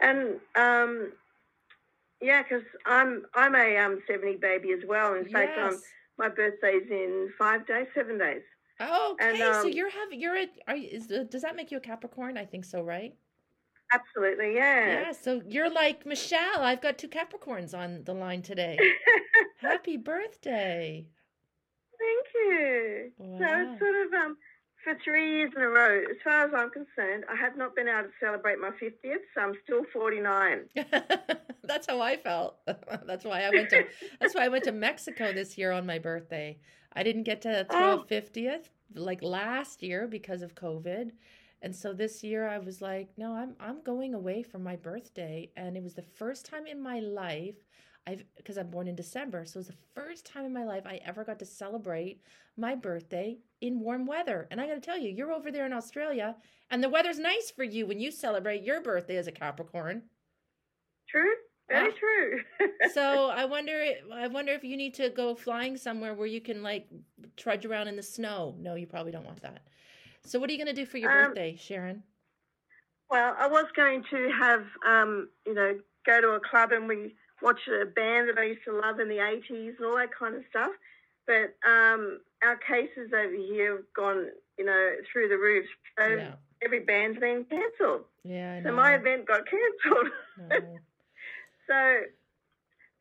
and um, yeah, because I'm I'm a um seventy baby as well. In fact, um, yes my birthday's in five days, seven days. oh, okay and, so um, you're having you're a are you, is, does that make you a capricorn i think so right Absolutely, yeah. yeah so you're like michelle i've got two capricorns on the line today (laughs) happy birthday Thank you. So it's sort of um for three years in a row, as far as I'm concerned, I have not been able to celebrate my fiftieth, so I'm still forty nine. (laughs) that's how I felt. (laughs) that's why I went to that's why I went to Mexico this year on my birthday. I didn't get to throw Oh. 50th like last year because of COVID. And so this year I was like, no, I'm I'm going away for my birthday and it was the first time in my life I've because I'm born in December. So it was the first time in my life I ever got to celebrate my birthday in warm weather. And I got to tell you, you're over there in Australia and the weather's nice for you when you celebrate your birthday as a Capricorn. True, very Ah. true. (laughs) so I wonder, I wonder if you need to go flying somewhere where you can like trudge around in the snow. No, you probably don't want that. So what are you going to do for your Um, birthday, Sharon? Well, I was going to have, um, you know, go to a club and we watch a band that I used to love in the 80s and all that kind of stuff. But um, our cases over here have gone, you know, through the roof. So Yeah, every band's been cancelled. yeah, I So my event got cancelled. No. (laughs) so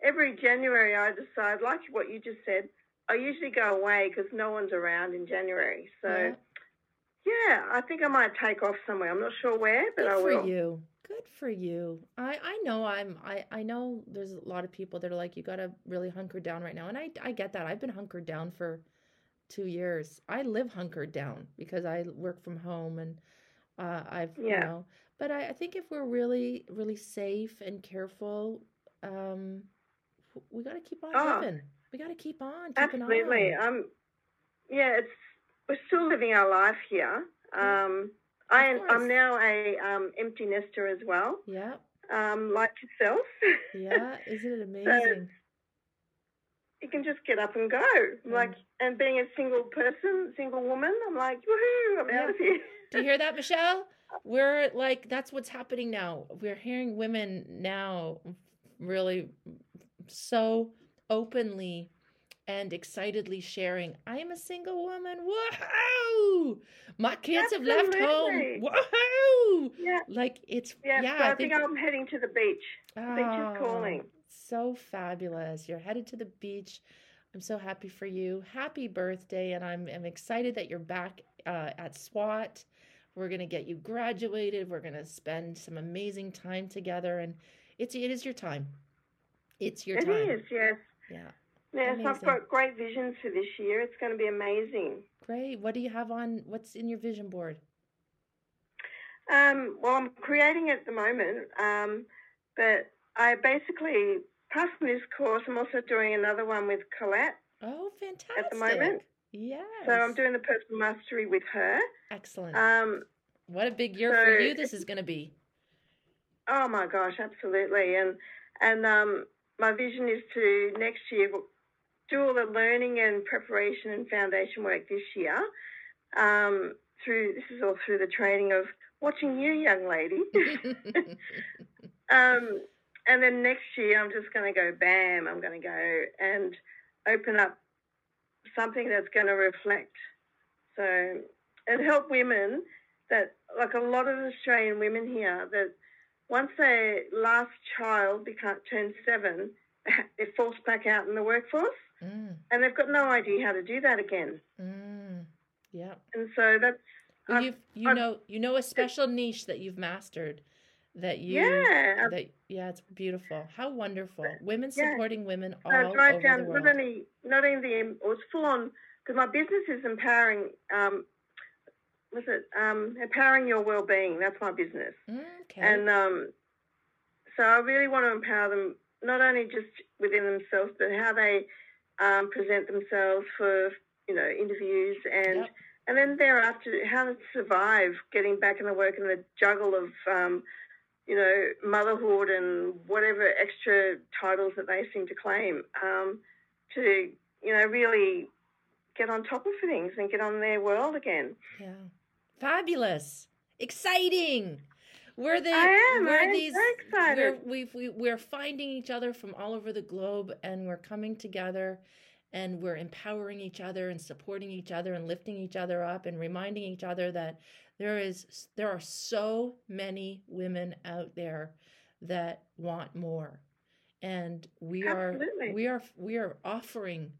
every January I decide, like what you just said, I usually go away because no one's around in January. So Yeah. yeah, I think I might take off somewhere. I'm not sure where, but Good I for will. you. Good for you. I I know I'm I I know there's a lot of people that are like you got to really hunker down right now, and I I get that. I've been hunkered down for two years. I live hunkered down because I work from home and uh, I've you Yeah. know. But I, I think if we're really really safe and careful, um, we got to keep on Oh. living. We got to keep on keeping Absolutely. on. Um, yeah, it's we're still living our life here. Um, I, course. I'm now a um, empty nester as well, Yeah, um, like yourself. yeah. (laughs) Isn't it amazing? you can just get up and go. Mm. Like, and being a single person, single woman, I'm like, woohoo, I'm out of here. Do you hear that, Michelle? We're like, that's what's happening now. We're hearing women now really so openly and excitedly sharing, I'm a single woman. Woohoo! My kids have left home. Absolutely. Woohoo! Yeah. Like, it's, Yeah, yeah, so I, I think, think, I'm heading to the beach. The beach is Oh, calling. So fabulous. You're headed to the beach. I'm so happy for you. Happy birthday. And I'm, I'm excited that you're back uh, at SWAT. We're going to get you graduated. We're going to spend some amazing time together. And it's, it is your time. It's your It time. is, yes. Yeah. Yes, I've got great visions for this year. It's going to be amazing. Great. What do you have on? What's in your vision board? Um, well, I'm creating it at the moment, um, but I basically passed this course. I'm also doing another one with Colette, Oh, fantastic. At the moment? Yes. so I'm doing the personal mastery with her. Excellent. Um, what a big year for you this is going to be. oh my gosh, absolutely! And and um, my vision is to next year do all the learning and preparation and foundation work this year. Um, through this is all through the training of watching you, young lady. (laughs) (laughs) Um, and then next year, I'm just going to go bam. I'm going to go and open up something that's going to reflect. So and help women that, like a lot of Australian women here, that once their last child becomes turns seven, (laughs) they're forced back out in the workforce, Mm, and they've got no idea how to do that again. mm, yeah. And so that's Well, you I've- know you know a special niche that you've mastered. That you yeah. That yeah, it's beautiful. How wonderful. Women Yeah. supporting women all I drive over down the world. not only not only the it was full on because my business is empowering. Um, what's it? Um, empowering your well being. That's my business. Okay. And um, so I really want to empower them, not only just within themselves, but how they um, present themselves for you know interviews and Yep. and then thereafter how to survive getting back in the work and the juggle of um, you know motherhood and whatever extra titles that they seem to claim um, to you know really get on top of things and get on their world again. Yeah. Fabulous. Exciting. We're the I am. we're I'm these very excited. we're we've, we, we're finding each other from all over the globe and we're coming together and we're empowering each other and supporting each other and lifting each other up and reminding each other that there is there are so many women out there that want more and we Absolutely. are we are we are offering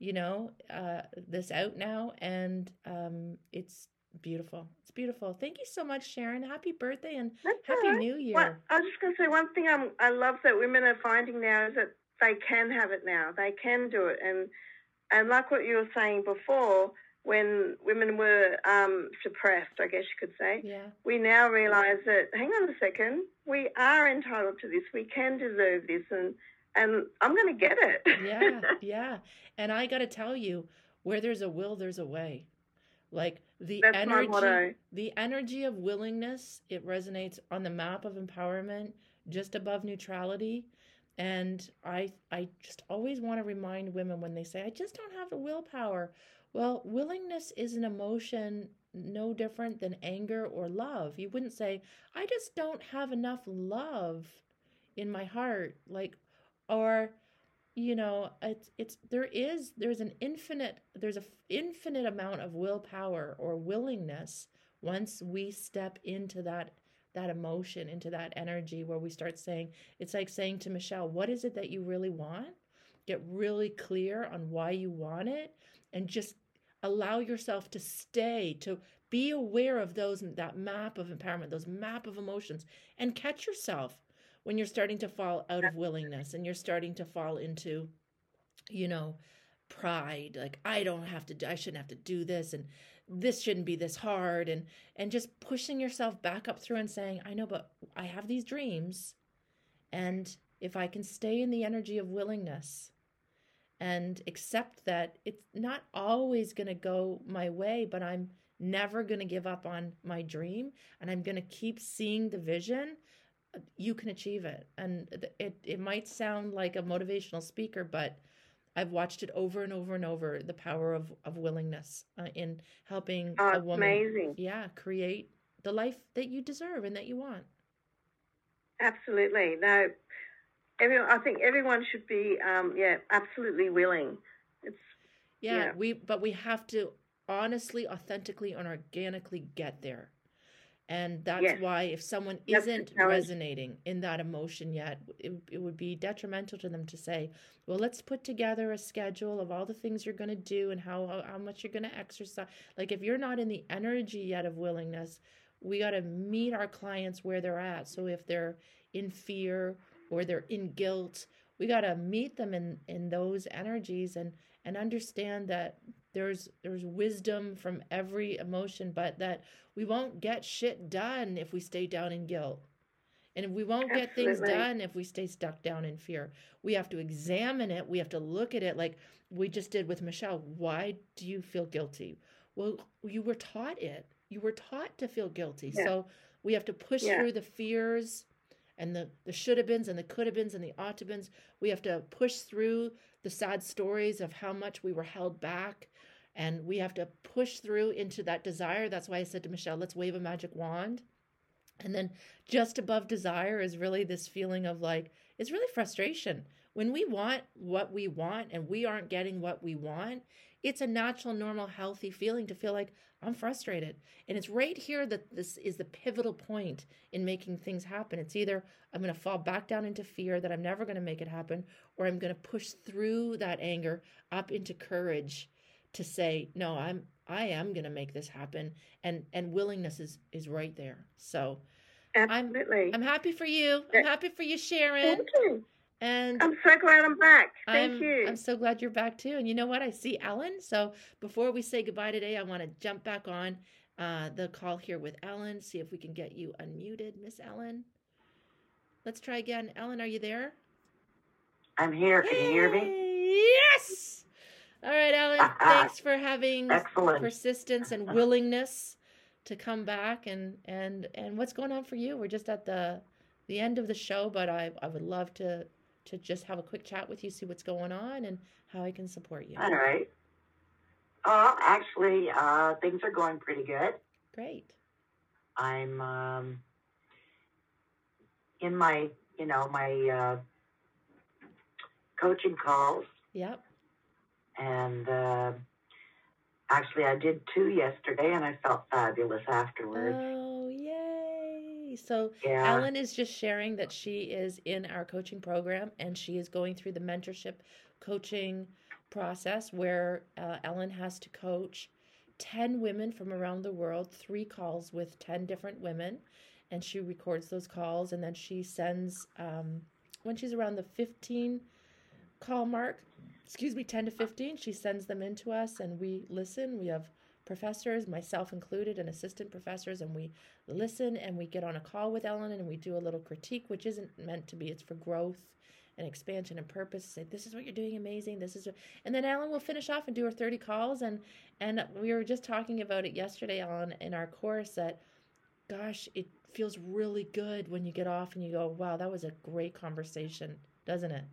you know uh this out now and um it's beautiful beautiful thank you so much sharon happy birthday and That's happy right. new year Well, I was just going to say one thing I'm, I love that women are finding now is that they can have it now. They can do it, and and like what you were saying before, when women were um, suppressed, I guess you could say, yeah we now realise that hang on a second, we are entitled to this. We can deserve this, and and I'm going to get it. yeah (laughs) yeah and i gotta tell you where there's a will there's a way like the That's energy the energy of willingness it resonates on the map of empowerment just above neutrality. And i i just always want to remind women when they say i just don't have the willpower. Well willingness is an emotion no different than anger or love. You wouldn't say i just don't have enough love in my heart. Like or you know it's it's there is there's an infinite there's a infinite amount of willpower or willingness once we step into that that emotion into that energy where we start saying it's like saying to Michelle what is it that you really want? Get really clear on why you want it and just allow yourself to stay to be aware of those that map of empowerment those map of emotions and catch yourself when you're starting to fall out of willingness and you're starting to fall into you know pride like i don't have to i shouldn't have to do this and this shouldn't be this hard and and just pushing yourself back up through and saying i know but i have these dreams and if i can stay in the energy of willingness and accept that it's not always going to go my way but i'm never going to give up on my dream and i'm going to keep seeing the vision you can achieve it and it it might sound like a motivational speaker but i've watched it over and over and over the power of of willingness uh, in helping Oh, a woman amazing. yeah create the life that you deserve and that you want Absolutely. No, everyone. I think everyone should be, um, yeah, absolutely willing. It's yeah, Yeah. we but we have to honestly authentically and organically get there and that's Yes. why if someone That's isn't resonating in that emotion yet it, it would be detrimental to them to say well let's put together a schedule of all the things you're going to do and how, how how much you're going to exercise. Like if you're not in the energy yet of willingness we got to meet our clients where they're at. So if they're in fear or they're in guilt we got to meet them in in those energies and and understand that there's there's wisdom from every emotion but that we won't get shit done if we stay down in guilt. And we won't get things done if we stay stuck down in fear. We have to examine it. We have to look at it like we just did with michelle. Why do you feel guilty? Well you were taught it. You were taught to feel guilty. Yeah. so we have to push Yeah. through the fears and the the should have beens and the could have beens and the ought to beens we have to push through the sad stories of how much we were held back and we have to push through into that desire that's why i said to michelle let's wave a magic wand and then just above desire is really this feeling of like it's really frustration when we want what we want and we aren't getting what we want, it's a natural, normal, healthy feeling to feel like I'm frustrated. And it's right here that this is the pivotal point in making things happen. It's either I'm going to fall back down into fear that I'm never going to make it happen, or I'm going to push through that anger up into courage to say, no, I'm I am going to make this happen and and willingness is is right there. So Absolutely. I'm I'm happy for you. I'm happy for you, Sharon. Thank you. And I'm so glad I'm back. Thank I'm, you. I'm so glad you're back too. And you know what? I see Ellen. So before we say goodbye today, I want to jump back on uh, the call here with Ellen, see if we can get you unmuted, Miss Ellen. Let's try again. Ellen, are you there? I'm here. Can you hear me? Yes. All right, Ellen. thanks for having Excellent. persistence and (laughs) willingness to come back. And and and what's going on for you? We're just at the the end of the show, but I I would love to to just have a quick chat with you, see what's going on, and how I can support you. All right. Well, actually, uh, things are going pretty good. Great. I'm um, in my, you know, my uh, coaching calls, Yep. And uh, actually, I did two yesterday, and I felt fabulous afterwards. Oh, yay. So yeah. Ellen is just sharing that she is in our coaching program and she is going through the mentorship coaching process where uh, Ellen has to coach 10 women from around the world, three calls with 10 different women. And she records those calls and then she sends, um, when she's around the 15 call mark, excuse me, 10 to 15, she sends them in to us and we listen. We have professors, myself included, and assistant professors, and we listen and we get on a call with Ellen and we do a little critique, which isn't meant to be, it's for growth and expansion and purpose. Say, this is what you're doing amazing. This is, and then Ellen will finish off and do her 30 calls. And, and we were just talking about it yesterday on in our course that, gosh, it feels really good when you get off and you go, wow, that was a great conversation, doesn't it?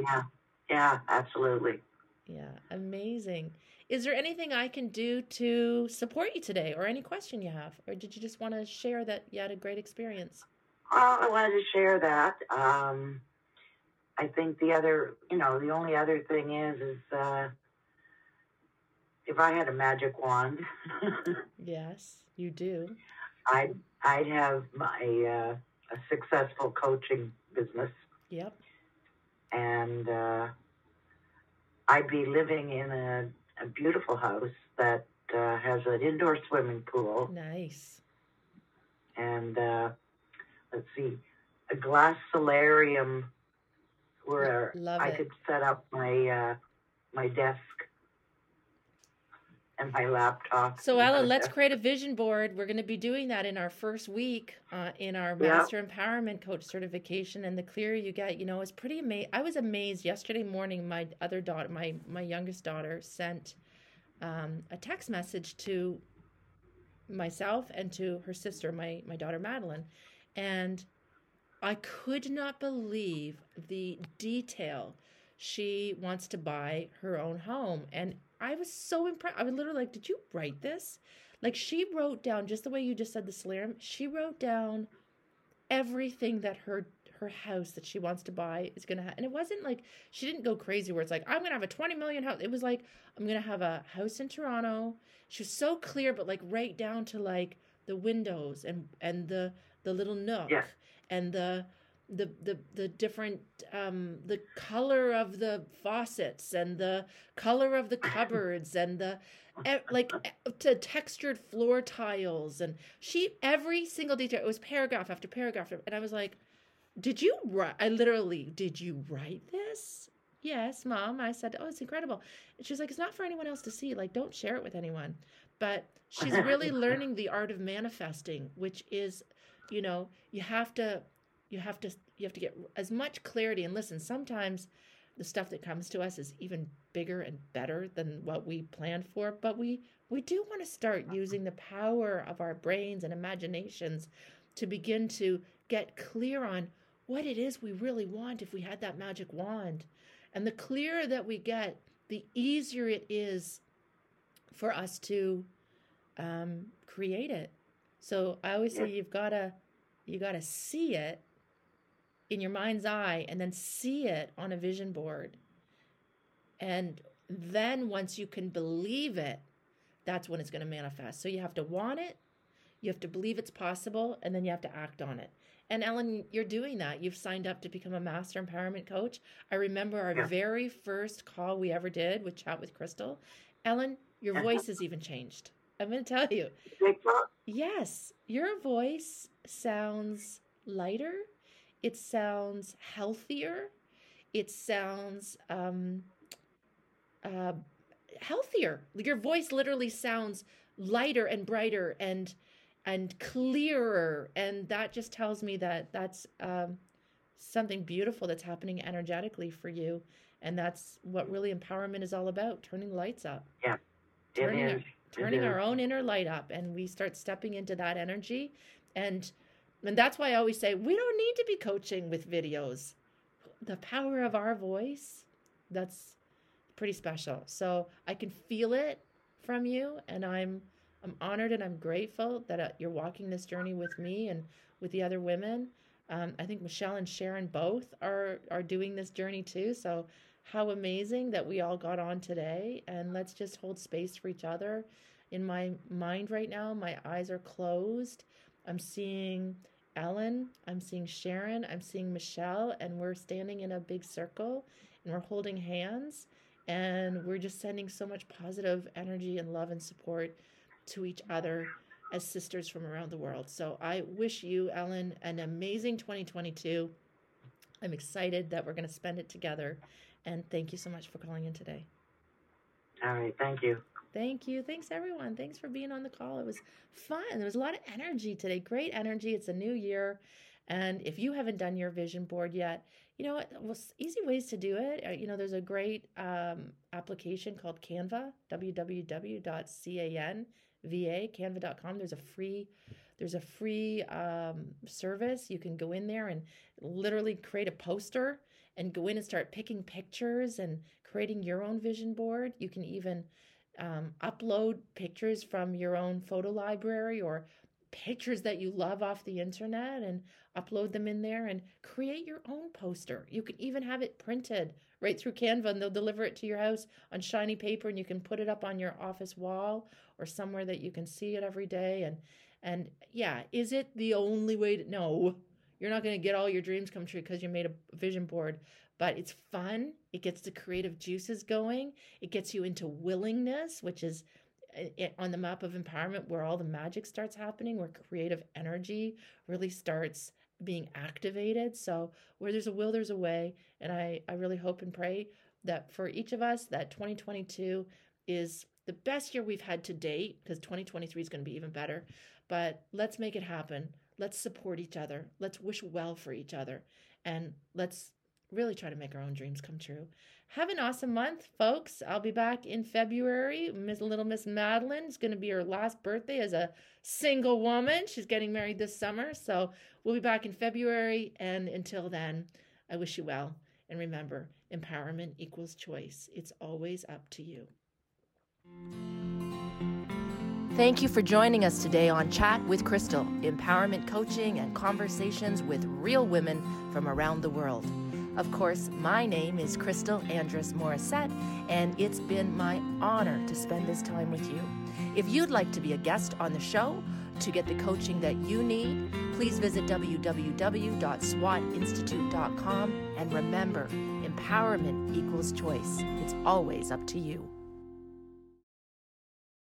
Yeah. Yeah, absolutely. Yeah, amazing. Is there anything I can do to support you today or any question you have? Or did you just want to share that you had a great experience? Well, I wanted to share that. Um, I think the other, you know, the only other thing is, is uh, if I had a magic wand, (laughs) Yes, you do. I'd I'd have my uh, a successful coaching business, Yep. And uh, I'd be living in a, a beautiful house that uh, has an indoor swimming pool, Nice. and uh, let's see, a glass solarium where Love I it. could set up my uh, my desk and my laptop. So, Ellen, let's create a vision board. We're going to be doing that in our first week uh, in our Yeah. Master Empowerment Coach certification. And the clearer you get, you know, it's pretty amazing. I was amazed yesterday morning. My other daughter, my my youngest daughter, sent um, a text message to myself and to her sister, my my daughter Madeline, and I could not believe the detail. She wants to buy her own home, and I was so impressed. I was literally like, "Did you write this?" Like she wrote down just the way you just said the solarium. She wrote down everything that her her house that she wants to buy is gonna have, and it wasn't like she didn't go crazy where it's like I'm gonna have a twenty million house. It was like I'm gonna have a house in Toronto. She was so clear, but like right down to like the windows and and the the little nook Yeah. and the the the the different um the color of the faucets and the color of the cupboards and the like to textured floor tiles. And she every single detail it was paragraph after paragraph. And i was like did you write i literally did you write this? Yes mom. I said oh it's incredible. And she's like it's not for anyone else to see. Like don't share it with anyone. But she's really (laughs) learning the art of manifesting which is you know you have to you have to you have to get as much clarity. And listen sometimes the stuff that comes to us is even bigger and better than what we planned for but we we do want to start using the power of our brains and imaginations to begin to get clear on what it is we really want if we had that magic wand. And the clearer that we get the easier it is for us to um, create it. So i always say you've got to you got to see it in your mind's eye and then see it on a vision board. And then once you can believe it, that's when it's going to manifest. So you have to want it, you have to believe it's possible, and then you have to act on it. And Ellen, you're doing that. You've signed up to become a master empowerment coach. I remember our yeah. very first call we ever did with Chat with Crystal. Ellen, your voice has even changed. I'm going to tell you. Yes, your voice sounds lighter. It sounds healthier. It sounds um, uh, healthier. Your voice literally sounds lighter and brighter and and clearer, and that just tells me that that's um, something beautiful that's happening energetically for you, and that's what really empowerment is all about: turning lights up. Yeah, turning our, turning our own inner light up, and we start stepping into that energy, and and that's why I always say we don't need to be coaching with videos. The power of our voice, that's pretty special. So I can feel it from you, and I'm I'm honored and I'm grateful that uh, you're walking this journey with me and with the other women. Um, I think Michelle and Sharon both are are doing this journey too. So how amazing that we all got on today, and let's just hold space for each other. In my mind right now, my eyes are closed. I'm seeing Ellen, I'm seeing Sharon, I'm seeing Michelle, and we're standing in a big circle and we're holding hands and we're just sending so much positive energy and love and support to each other as sisters from around the world. So I wish you, Ellen, an amazing 2022. I'm excited that we're going to spend it together. And thank you so much for calling in today. All right. Thank you. Thank you. Thanks, everyone. Thanks for being on the call. It was fun. There was a lot of energy today. Great energy. It's a new year. And if you haven't done your vision board yet, you know what? Well, easy ways to do it. Uh, you know, there's a great um, application called Canva, www.canva, canva.com. There's a free there's a free um, service. You can go in there and literally create a poster and go in and start picking pictures and creating your own vision board. You can even um, upload pictures from your own photo library or pictures that you love off the internet and upload them in there and create your own poster. You can even have it printed right through Canva and they'll deliver it to your house on shiny paper and you can put it up on your office wall or somewhere that you can see it every day and and yeah, is it the only way to no. You're not going to get all your dreams come true because you made a vision board, but it's fun. It gets the creative juices going. It gets you into willingness, which is eh, eh, on the map of empowerment where all the magic starts happening, where creative energy really starts being activated. So where there's a will, there's a way. And I, I really hope and pray that for each of us, that 2022 is the best year we've had to date, because 2023 is going to be even better. But let's make it happen. Let's support each other. Let's wish well for each other. And let's really try to make our own dreams come true. Have an awesome month, folks. I'll be back in February. Miss Little Miss Madeline is going to be her last birthday as a single woman. She's getting married this summer. So we'll be back in February. And until then, I wish you well. And remember, empowerment equals choice. It's always up to you. Thank you for joining us today on Chat with Crystal, empowerment coaching and conversations with real women from around the world. Of course, my name is Crystal Andrus Morissette, and it's been my honor to spend this time with you. If you'd like to be a guest on the show to get the coaching that you need, please visit www.swatinstitute.com and remember, empowerment equals choice. It's always up to you.